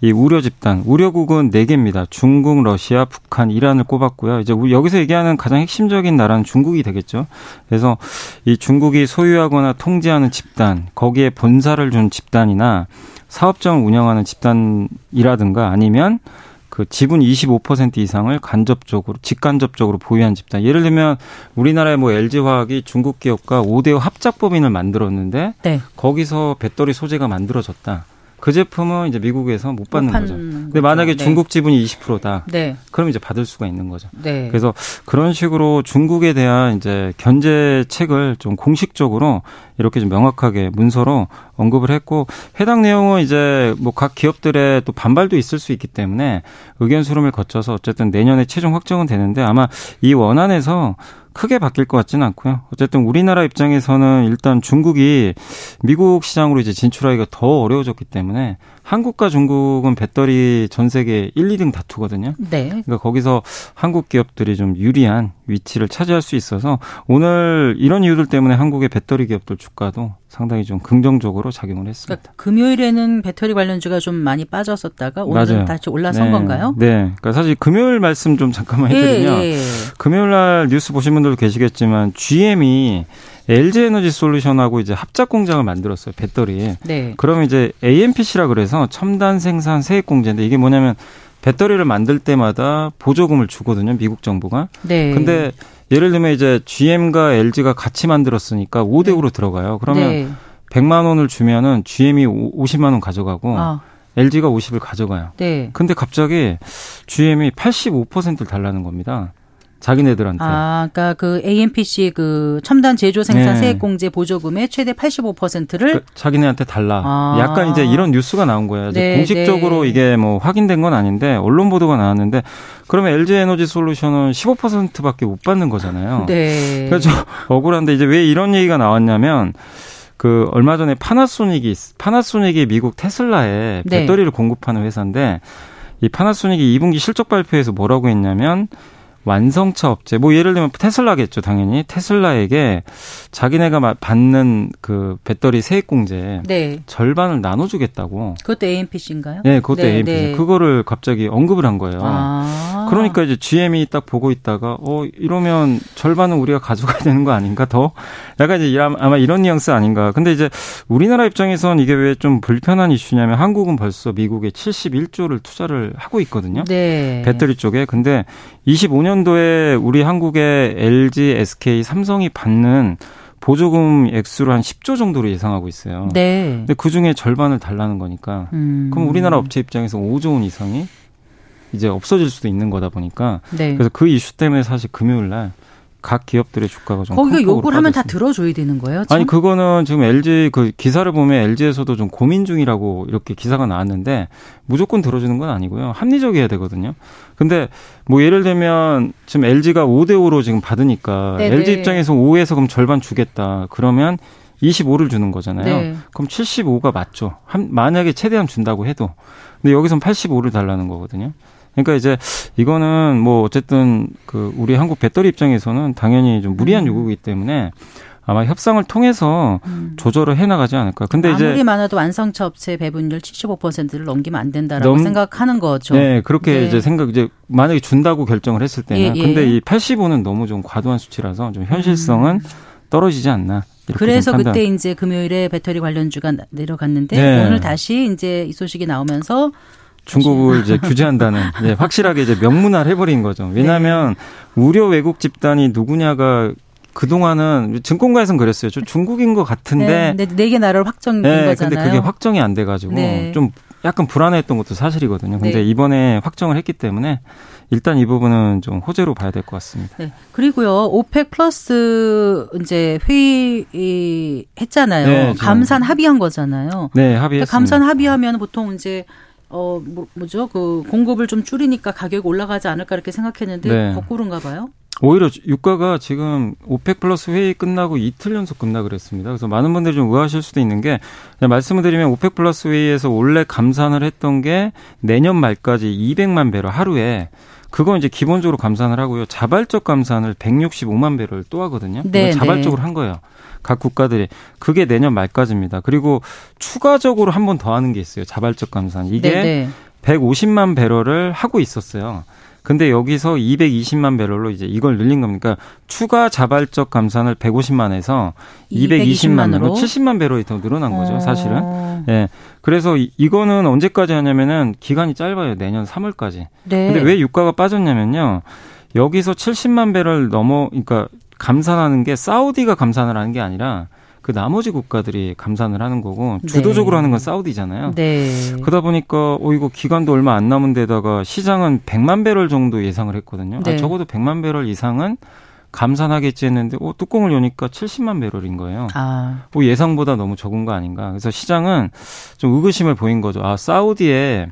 이 우려 집단 우려국은 네 개입니다. 중국, 러시아, 북한, 이란을 꼽았고요. 이제 여기서 얘기하는 가장 핵심적인 나라는 중국이 되겠죠. 그래서 이 중국이 소유하거나 통제하는 집단 거기에 본사를 준 집단이나 사업장을 운영하는 집단이라든가 아니면 그 지분 25% 이상을 간접적으로 직간접적으로 보유한 집단. 예를 들면 우리나라의 뭐 LG화학이 중국 기업과 5대 합작 법인을 만들었는데 네. 거기서 배터리 소재가 만들어졌다. 그 제품은 이제 미국에서 못 받는 못 거죠. 근데 만약에 네. 중국 지분이 20%다. 네. 그럼 이제 받을 수가 있는 거죠. 네. 그래서 그런 식으로 중국에 대한 이제 견제책을 좀 공식적으로 이렇게 좀 명확하게 문서로 언급을 했고 해당 내용은 이제 뭐 각 기업들의 또 반발도 있을 수 있기 때문에 의견 수렴을 거쳐서 어쨌든 내년에 최종 확정은 되는데 아마 이 원안에서 크게 바뀔 것 같지는 않고요. 어쨌든 우리나라 입장에서는 일단 중국이 미국 시장으로 이제 진출하기가 더 어려워졌기 때문에 한국과 중국은 배터리 전 세계 1, 2등 다투거든요. 네. 그러니까 거기서 한국 기업들이 좀 유리한 위치를 차지할 수 있어서 오늘 이런 이유들 때문에 한국의 배터리 기업들 주가도 상당히 좀 긍정적으로 작용을 했습니다. 그러니까 금요일에는 배터리 관련주가 좀 많이 빠졌었다가 오늘은 맞아요. 다시 올라선 네. 건가요? 네. 그러니까 사실 금요일 말씀 좀 잠깐만 해드리면 예, 예. 금요일 날 뉴스 보신 분들도 계시겠지만 GM이 LG 에너지 솔루션하고 이제 합작 공장을 만들었어요. 배터리. 네. 그러면 이제 AMPC라 그래서 첨단 생산 세액 공제인데 이게 뭐냐면 배터리를 만들 때마다 보조금을 주거든요. 미국 정부가. 네. 근데 예를 들면 이제 GM과 LG가 같이 만들었으니까 5대 5로 들어가요. 그러면 네. 100만 원을 주면은 GM이 50만 원 가져가고 아, LG가 50을 가져가요. 네. 근데 갑자기 GM이 85%를 달라는 겁니다. 자기네들한테. 아, 그러니까 그 AMPC 그 첨단 제조 생산 네. 세액 공제 보조금의 최대 85%를 그 자기네한테 달라. 아. 약간 이제 이런 뉴스가 나온 거예요. 이제 네, 공식적으로 네. 이게 뭐 확인된 건 아닌데 언론 보도가 나왔는데 그러면 LG 에너지 솔루션은 15%밖에 못 받는 거잖아요. 네. 그래서 억울한데 이제 왜 이런 얘기가 나왔냐면 그 얼마 전에 파나소닉이 파나소닉이 미국 테슬라에 네. 배터리를 공급하는 회사인데 이 파나소닉이 2분기 실적 발표에서 뭐라고 했냐면 완성차 업체 뭐 예를 들면 테슬라겠죠 당연히 테슬라에게 자기네가 마- 받는 그 배터리 세액 공제 네. 절반을 나눠주겠다고 그것도 AMPC인가요? 네 그것도 네, AMPC 네. 그거를 갑자기 언급을 한 거예요. 아. 그러니까 이제 GM이 딱 보고 있다가 어 이러면 절반은 우리가 가져가야 되는 거 아닌가 더 약간 이제 아마 이런 뉘앙스 아닌가 근데 이제 우리나라 입장에선 이게 왜 좀 불편한 이슈냐면 한국은 벌써 미국에 71조를 투자를 하고 있거든요 네. 배터리 쪽에 근데 25년 도에 우리 한국의 LG, SK, 삼성이 받는 보조금 액수로 한 10조 정도로 예상하고 있어요. 네. 근데 그 중에 절반을 달라는 거니까 음. 그럼 우리나라 업체 입장에서 5조 원 이상이 이제 없어질 수도 있는 거다 보니까 네. 그래서 그 이슈 때문에 사실 금요일 날 각 기업들의 주가가 좀 거기가 요구를 하면 다. 들어줘야 되는 거예요? 참? 아니 그거는 지금 LG 그 기사를 보면 LG에서도 좀 고민 중이라고 이렇게 기사가 나왔는데 무조건 들어주는 건 아니고요 합리적이어야 되거든요. 근데 뭐 예를 들면 지금 LG가 5대 5로 지금 받으니까 네네. LG 입장에서 5에서 그럼 절반 주겠다 그러면 25를 주는 거잖아요. 네. 그럼 75가 맞죠. 한, 만약에 최대한 준다고 해도 근데 여기선 85를 달라는 거거든요. 그러니까 이제 이거는 뭐 어쨌든 그 우리 한국 배터리 입장에서는 당연히 좀 무리한 음. 요구이기 때문에 아마 협상을 통해서 음. 조절을 해 나가지 않을까. 근데 아무리 이제 많아도 완성차 업체 배분율 75%를 넘기면 안 된다라고 넘- 생각하는 거죠. 네, 그렇게 네. 이제 생각 이제 만약에 준다고 결정을 했을 때는 예, 예. 근데 이 85는 너무 좀 과도한 수치라서 좀 현실성은 떨어지지 않나. 음. 그래서. 그때 이제 금요일에 배터리 관련주가 나- 내려갔는데 네. 오늘 다시 이제 이 소식이 나오면서 중국을 이제 규제한다는 예, 확실하게 이제 명문화를 해버린 거죠. 왜냐하면 네. 우려 외국 집단이 누구냐가 그 동안은 증권가에서는 그랬어요. 저 중국인 것 같은데 네, 네 개 나라로 확정된 네, 거잖아요. 근데 그게 확정이 안 돼가지고 네. 좀 약간 불안했던 것도 사실이거든요. 근데 네. 이번에 확정을 했기 때문에 일단 이 부분은 좀 호재로 봐야 될 것 같습니다. 네. 그리고요, 오펙 플러스 이제 회의 했잖아요. 네. 감산 합의한 거잖아요. 네, 근데 합의했습니다. 감산 합의하면 보통 이제 어 뭐, 뭐죠 그 공급을 좀 줄이니까 가격이 올라가지 않을까 이렇게 생각했는데 네. 거꾸로인가 봐요. 오히려 유가가 지금 오펙 플러스 회의 끝나고 이틀 연속 급락했습니다. 그래서 많은 분들이 좀 의아하실 수도 있는 게 말씀을 드리면 오펙 플러스 회의에서 원래 감산을 했던 게 내년 말까지 200만 배럴 하루에 그건 이제 기본적으로 감산을 하고요. 자발적 감산을 165만 배럴 또 하거든요. 네, 이건 자발적으로 한 거예요. 각 국가들이 그게 내년 말까지입니다. 그리고 추가적으로 한 번 더 하는 게 있어요. 자발적 감산. 이게 네, 네. 150만 배럴을 하고 있었어요. 근데 여기서 220만 배럴로 이제 이걸 늘린 겁니까? 추가 자발적 감산을 150만에서 220만으로 220만으로 70만 배럴이 더 늘어난 거죠, 사실은. 어, 예. 그래서 이- 이거는 언제까지 하냐면은 기간이 짧아요. 내년 3월까지. 네. 근데 왜 유가가 빠졌냐면요. 여기서 70만 배럴 넘어 그러니까 감산하는 게 사우디가 감산을 하는 게 아니라 그 나머지 국가들이 감산을 하는 거고 주도적으로 네. 하는 건 사우디잖아요. 네. 그러다 보니까 어 이거 기간도 얼마 안 남은 데다가 시장은 100만 배럴 정도 예상을 했거든요. 네. 아, 적어도 100만 배럴 이상은 감산하겠지 했는데 어 뚜껑을 여니까 70만 배럴인 거예요. 아, 뭐 예상보다 너무 적은 거 아닌가. 그래서 시장은 좀 의구심을 보인 거죠. 아, 사우디에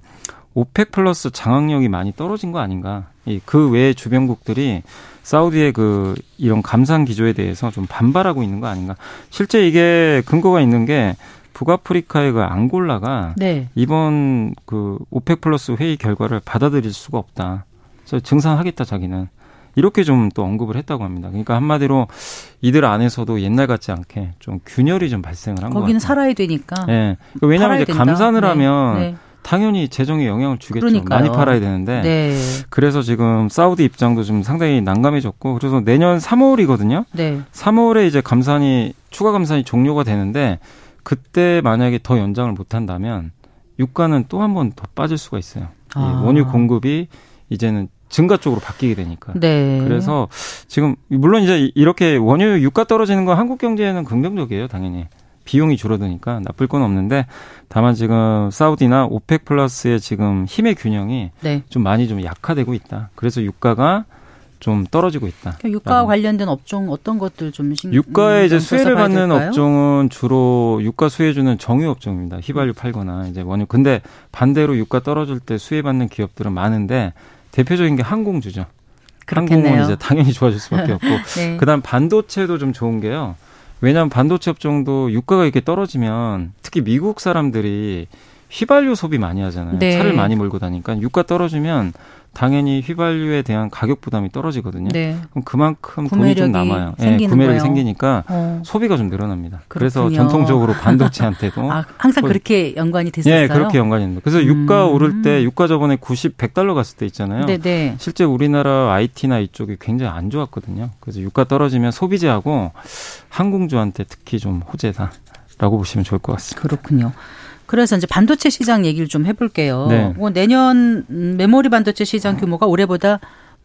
오펙 플러스 장악력이 많이 떨어진 거 아닌가. 이 그 외 주변국들이 사우디의 그 이런 감산 기조에 대해서 좀 반발하고 있는 거 아닌가. 실제 이게 근거가 있는 게 북아프리카의 그 앙골라가 네. 이번 그 오펙 플러스 회의 결과를 받아들일 수가 없다. 그래서 증산하겠다 자기는. 이렇게 좀 또 언급을 했다고 합니다. 그러니까 한마디로 이들 안에서도 옛날 같지 않게 좀 균열이 좀 발생을 한 것 같아요. 거기는 살아야 되니까. 예. 그러니까 왜냐하면 이제 된다. 감산을 네. 하면 네. 당연히 재정에 영향을 주겠죠. 그러니까요. 많이 팔아야 되는데. 네. 그래서 지금 사우디 입장도 좀 상당히 난감해졌고 그래서 내년 3월이거든요. 네. 3월에 이제 감산이 추가 감산이 종료가 되는데 그때 만약에 더 연장을 못 한다면 유가는 또 한 번 더 빠질 수가 있어요. 아. 원유 공급이 이제는 증가 쪽으로 바뀌게 되니까. 네. 그래서 지금 물론 이제 이렇게 원유 유가 떨어지는 건 한국 경제에는 긍정적이에요, 당연히. 비용이 줄어드니까 나쁠 건 없는데 다만 지금 사우디나 오펙 플러스의 지금 힘의 균형이 네. 좀 많이 좀 약화되고 있다. 그래서 유가가 좀 떨어지고 있다. 그러니까 유가 관련된 업종 어떤 것들 좀 신, 유가에 음, 이제 수혜를 받는 될까요? 업종은 주로 유가 수혜주는 정유 업종입니다. 휘발유 팔거나 이제 원유. 근데 반대로 유가 떨어질 때 수혜받는 기업들은 많은데 대표적인 게 항공주죠. 그렇겠네요. 항공은 이제 당연히 좋아질 수밖에 없고 네. 그다음 반도체도 좀 좋은 게요. 왜냐하면 반도체 업종도 유가가 이렇게 떨어지면 특히 미국 사람들이 휘발유 소비 많이 하잖아요. 네. 차를 많이 몰고 다니까 유가 떨어지면 당연히 휘발유에 대한 가격 부담이 떨어지거든요. 네. 그럼 그만큼 돈이 좀 남아요. 네, 구매력이 거예요. 생기니까 어. 소비가 좀 늘어납니다. 그렇군요. 그래서 전통적으로 반도체한테도 아, 항상 거의, 그렇게 연관이 됐었어요. 네, 그렇게 연관이 있는데. 그래서 음. 유가 오를 때 유가 저번에 90, 100달러 갔을 때 있잖아요. 네네. 네. 실제 우리나라 IT나 이쪽이 굉장히 안 좋았거든요. 그래서 유가 떨어지면 소비재하고 항공주한테 특히 좀 호재다라고 보시면 좋을 것 같습니다. 그렇군요. 그래서 이제 반도체 시장 얘기를 좀 해볼게요. 네. 뭐 내년 메모리 반도체 시장 규모가 올해보다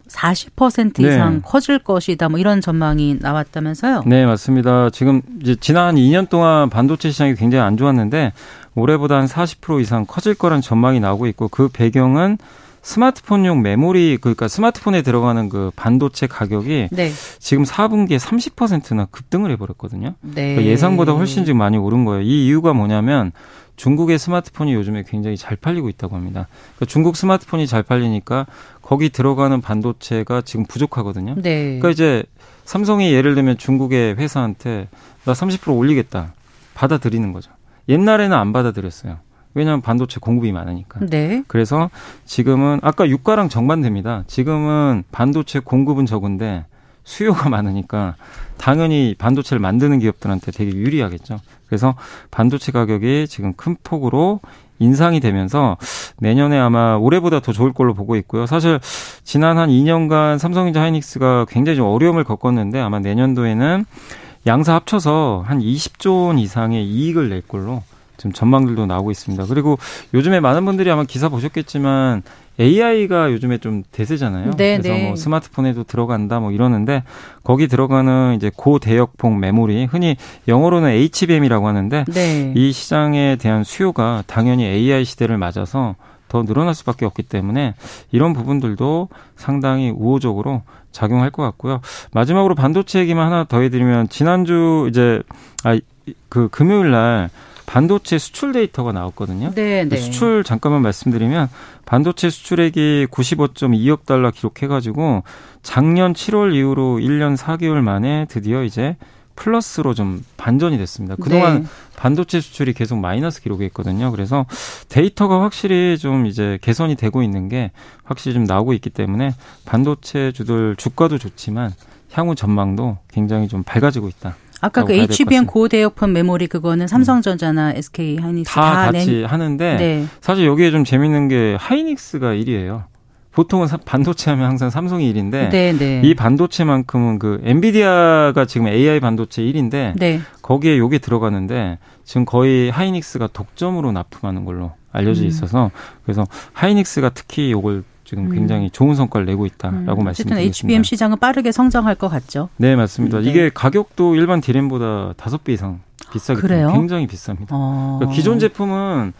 40% 이상 네. 커질 것이다. 뭐 이런 전망이 나왔다면서요? 네, 맞습니다. 지금 이제 지난 2년 동안 반도체 시장이 굉장히 안 좋았는데 올해보다 한 40% 이상 커질 거란 전망이 나오고 있고 그 배경은 스마트폰용 메모리 그러니까 스마트폰에 들어가는 그 반도체 가격이 네. 지금 4분기에 30%나 급등을 해버렸거든요. 네. 그러니까 예상보다 훨씬 지금 많이 오른 거예요. 이 이유가 뭐냐면 중국의 스마트폰이 요즘에 굉장히 잘 팔리고 있다고 합니다. 그러니까 중국 스마트폰이 잘 팔리니까 거기 들어가는 반도체가 지금 부족하거든요. 네. 그러니까 이제 삼성이 예를 들면 중국의 회사한테 나 30% 올리겠다. 받아들이는 거죠. 옛날에는 안 받아들였어요. 왜냐하면 반도체 공급이 많으니까. 네. 그래서 지금은 아까 유가랑 정반대입니다. 지금은 반도체 공급은 적은데 수요가 많으니까 당연히 반도체를 만드는 기업들한테 되게 유리하겠죠. 그래서 반도체 가격이 지금 큰 폭으로 인상이 되면서 내년에 아마 올해보다 더 좋을 걸로 보고 있고요. 사실 지난 한 2년간 삼성전자 하이닉스가 굉장히 좀 어려움을 겪었는데 아마 내년도에는 양사 합쳐서 한 20조 원 이상의 이익을 낼 걸로 지금 전망들도 나오고 있습니다. 그리고 요즘에 많은 분들이 아마 기사 보셨겠지만 AI가 요즘에 좀 대세잖아요. 네, 그래서 네. 뭐 스마트폰에도 들어간다 뭐 이러는데 거기 들어가는 이제 고대역폭 메모리 흔히 영어로는 HBM이라고 하는데 네. 이 시장에 대한 수요가 당연히 AI 시대를 맞아서 더 늘어날 수밖에 없기 때문에 이런 부분들도 상당히 우호적으로 작용할 것 같고요. 마지막으로 반도체 얘기만 하나 더 해드리면 지난주 이제 아그 금요일 날 반도체 수출 데이터가 나왔거든요. 네, 네. 수출 잠깐만 말씀드리면 반도체 수출액이 95.2억 달러 기록해가지고 작년 7월 이후로 1년 4개월 만에 드디어 이제 플러스로 좀 반전이 됐습니다. 그동안 네. 반도체 수출이 계속 마이너스 기록했거든요. 그래서 데이터가 확실히 좀 이제 개선이 되고 있는 게 확실히 좀 나오고 있기 때문에 반도체 주들 주가도 좋지만 향후 전망도 굉장히 좀 밝아지고 있다. 아까 그 HBM 고대역폭 메모리 그거는 삼성전자나 SK 하이닉스 다, 다 같이 낸... 하는데 네. 사실 여기에 좀 재밌는 게 하이닉스가 1위예요. 보통은 반도체 하면 항상 삼성이 1인데 네, 네. 이 반도체만큼은 그 엔비디아가 지금 AI 반도체 1인데 네. 거기에 요게 들어가는데 지금 거의 하이닉스가 독점으로 납품하는 걸로 알려져 음. 있어서 그래서 하이닉스가 특히 요걸 지금 음. 굉장히 좋은 성과를 내고 있다라고 음. 말씀드리겠습니다. HBM 시장은 빠르게 성장할 것 같죠. 네, 맞습니다. 네. 이게 가격도 일반 디램보다 다섯 배 이상 비싸기 때문에 굉장히 비쌉니다. 어. 그러니까 기존 제품은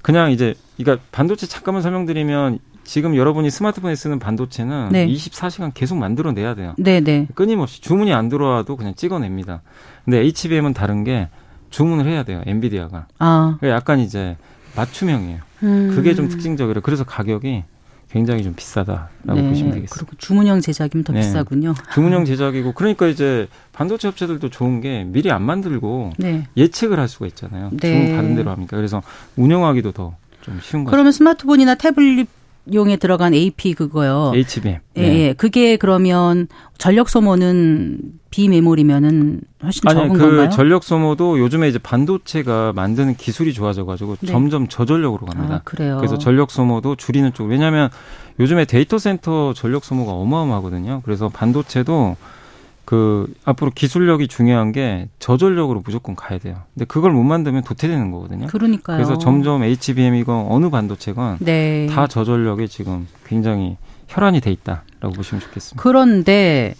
그냥 이제 그러니까 반도체 잠깐만 설명드리면 지금 여러분이 스마트폰에 쓰는 반도체는 네. 24시간 계속 만들어내야 돼요. 네, 네. 끊임없이 주문이 안 들어와도 그냥 찍어냅니다. 근데 HBM은 다른 게 주문을 해야 돼요. 엔비디아가. 아. 그러니까 약간 이제 맞춤형이에요. 음. 그게 좀 특징적이래요. 그래서 가격이 굉장히 좀 비싸다라고 네, 보시면 되겠습니다. 그리고 주문형 제작이면 더 네, 비싸군요. 주문형 제작이고 그러니까 이제 반도체 업체들도 좋은 게 미리 안 만들고 네. 예측을 할 수가 있잖아요. 네. 주문 받은 대로 합니까? 그래서 운영하기도 더 좀 쉬운 거죠. 그러면 스마트폰이나 태블릿 용에 들어간 AP 그거요. HBM. 예, 네. 예. 그게 그러면 전력 소모는 비메모리면은 훨씬 아니, 적은 그 건가요? 전력 소모도 요즘에 이제 반도체가 만드는 기술이 좋아져 가지고 네. 점점 저전력으로 갑니다. 아, 그래요. 그래서 전력 소모도 줄이는 쪽. 왜냐하면 요즘에 데이터 센터 전력 소모가 어마어마하거든요. 그래서 반도체도 그 앞으로 기술력이 중요한 게 저전력으로 무조건 가야 돼요. 근데 그걸 못 만들면 도태되는 거거든요. 그러니까요. 그래서 점점 HBM이건 어느 반도체건 네. 다 저전력에 지금 굉장히 혈안이 돼 있다라고 보시면 좋겠습니다. 그런데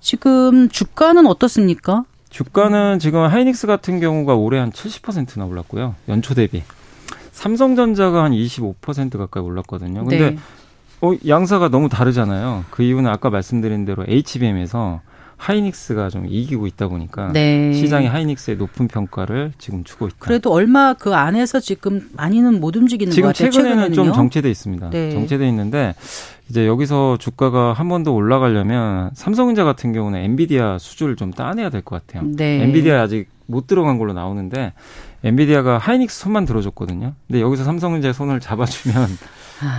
지금 주가는 어떻습니까? 주가는 지금 하이닉스 같은 경우가 올해 한 70%나 올랐고요. 연초 대비. 삼성전자가 한 25% 가까이 올랐거든요. 근데 네. 어, 양사가 너무 다르잖아요. 그 이유는 아까 말씀드린 대로 HBM에서 하이닉스가 좀 이기고 있다 보니까 네. 시장이 하이닉스의 높은 평가를 지금 주고 있다. 그래도 얼마 그 안에서 지금 많이는 못 움직이는 지금 것 같아요. 최근에는 좀 최근에는요. 정체돼 있습니다. 네. 정체돼 있는데 이제 여기서 주가가 한 번 더 올라가려면 삼성전자 같은 경우는 엔비디아 수주를 좀 따내야 될 것 같아요. 네. 엔비디아 아직 못 들어간 걸로 나오는데 엔비디아가 하이닉스 손만 들어줬거든요. 근데 여기서 삼성전자 손을 잡아주면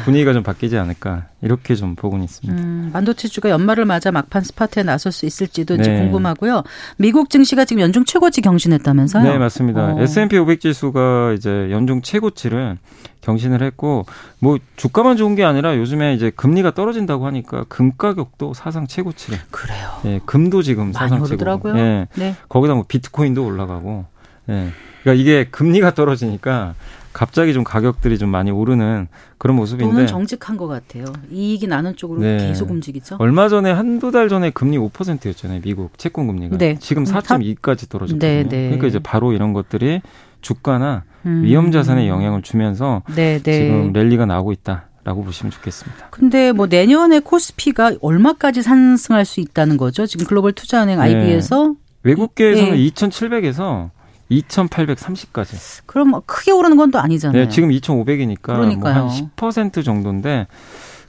분위기가 좀 바뀌지 않을까 이렇게 좀 보고는 있습니다. 음, 반도체주가 연말을 맞아 막판 스파트에 나설 수 있을지도 이제 네. 궁금하고요. 미국 증시가 지금 연중 최고치 경신했다면서요? 네, 맞습니다. 어. S&P 500 지수가 이제 연중 최고치를 경신을 했고 뭐 주가만 좋은 게 아니라 요즘에 이제 금리가 떨어진다고 하니까 금 가격도 사상 최고치를. 그래요. 예, 금도 지금 많이 사상 최고. 오르더라고요. 예. 네. 거기다 뭐 비트코인도 올라가고. 예. 그러니까 이게 금리가 떨어지니까 갑자기 좀 가격들이 좀 많이 오르는 그런 모습인데 돈은 정직한 것 같아요. 이익이 나는 쪽으로 네. 계속 움직이죠. 얼마 전에 한두 달 전에 금리 5%였잖아요. 미국 채권 금리가. 네. 지금 음, 4.2까지 떨어졌거든요. 네, 네. 그러니까 이제 바로 이런 것들이 주가나 음. 위험 자산에 영향을 주면서 네, 네. 지금 랠리가 나오고 있다 라고 보시면 좋겠습니다. 근데 뭐 내년에 코스피가 얼마까지 상승할 수 있다는 거죠? 지금 글로벌 투자은행 네. IB에서 외국계에서는 네. 2,700에서 2,830까지. 그럼 뭐 크게 오르는 건 또 아니잖아요. 네, 지금 2,500이니까 뭐. 한 10% 정도인데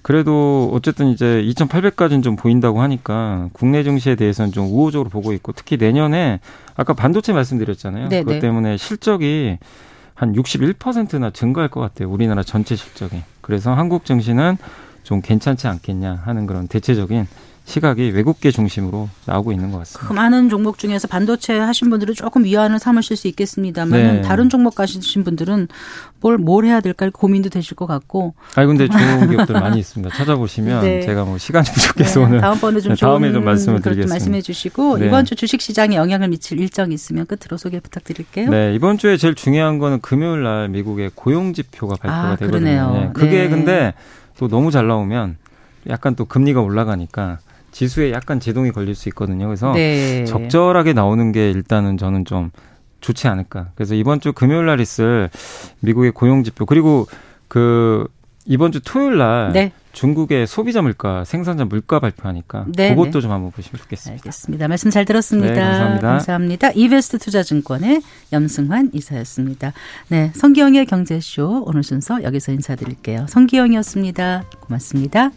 그래도 어쨌든 이제 2,800까지는 좀 보인다고 하니까 국내 증시에 대해서는 좀 우호적으로 보고 있고 특히 내년에 아까 반도체 말씀드렸잖아요. 네, 그것 네. 때문에 실적이 한 61%나 증가할 것 같아요. 우리나라 전체 실적이. 그래서 한국 증시는 좀 괜찮지 않겠냐 하는 그런 대체적인 시각이 외국계 중심으로 나오고 있는 것그 같습니다. 많은 종목 중에서 반도체 하신 분들은 조금 위안을 삼으실 수 있겠습니다만 네. 다른 종목 가시신 분들은 뭘, 뭘 해야 될까 고민도 되실 것 같고 아니 근데 좋은 기업들 많이 있습니다. 찾아보시면 네. 제가 뭐 시간이 부족해서 네, 오늘 다음번에 좀 네, 다음에 좀 말씀을 드리겠습니다. 말씀해 주시고 네. 이번 주 주식 시장에 영향을 미칠 일정이 있으면 끝으로 소개 부탁드릴게요. 네, 이번 주에 제일 중요한 거는 금요일 날 미국의 고용 지표가 발표가 아, 되거든요. 그러네요. 네, 그게 네. 근데 또 너무 잘 나오면 약간 또 금리가 올라가니까 지수에 약간 제동이 걸릴 수 있거든요. 그래서 네. 적절하게 나오는 게 일단은 저는 좀 좋지 않을까. 그래서 이번 주 금요일 날 있을 미국의 고용 지표 그리고 그 이번 주 토요일 날 네. 중국의 소비자 물가, 생산자 물가 발표하니까 네, 그것도 네. 좀 한번 보시면 좋겠습니다. 알겠습니다. 말씀 잘 들었습니다. 네, 감사합니다. 감사합니다. 이베스트 투자증권의 염승환 이사였습니다. 네, 성기영의 경제쇼 오늘 순서 여기서 인사드릴게요. 성기영이었습니다. 고맙습니다.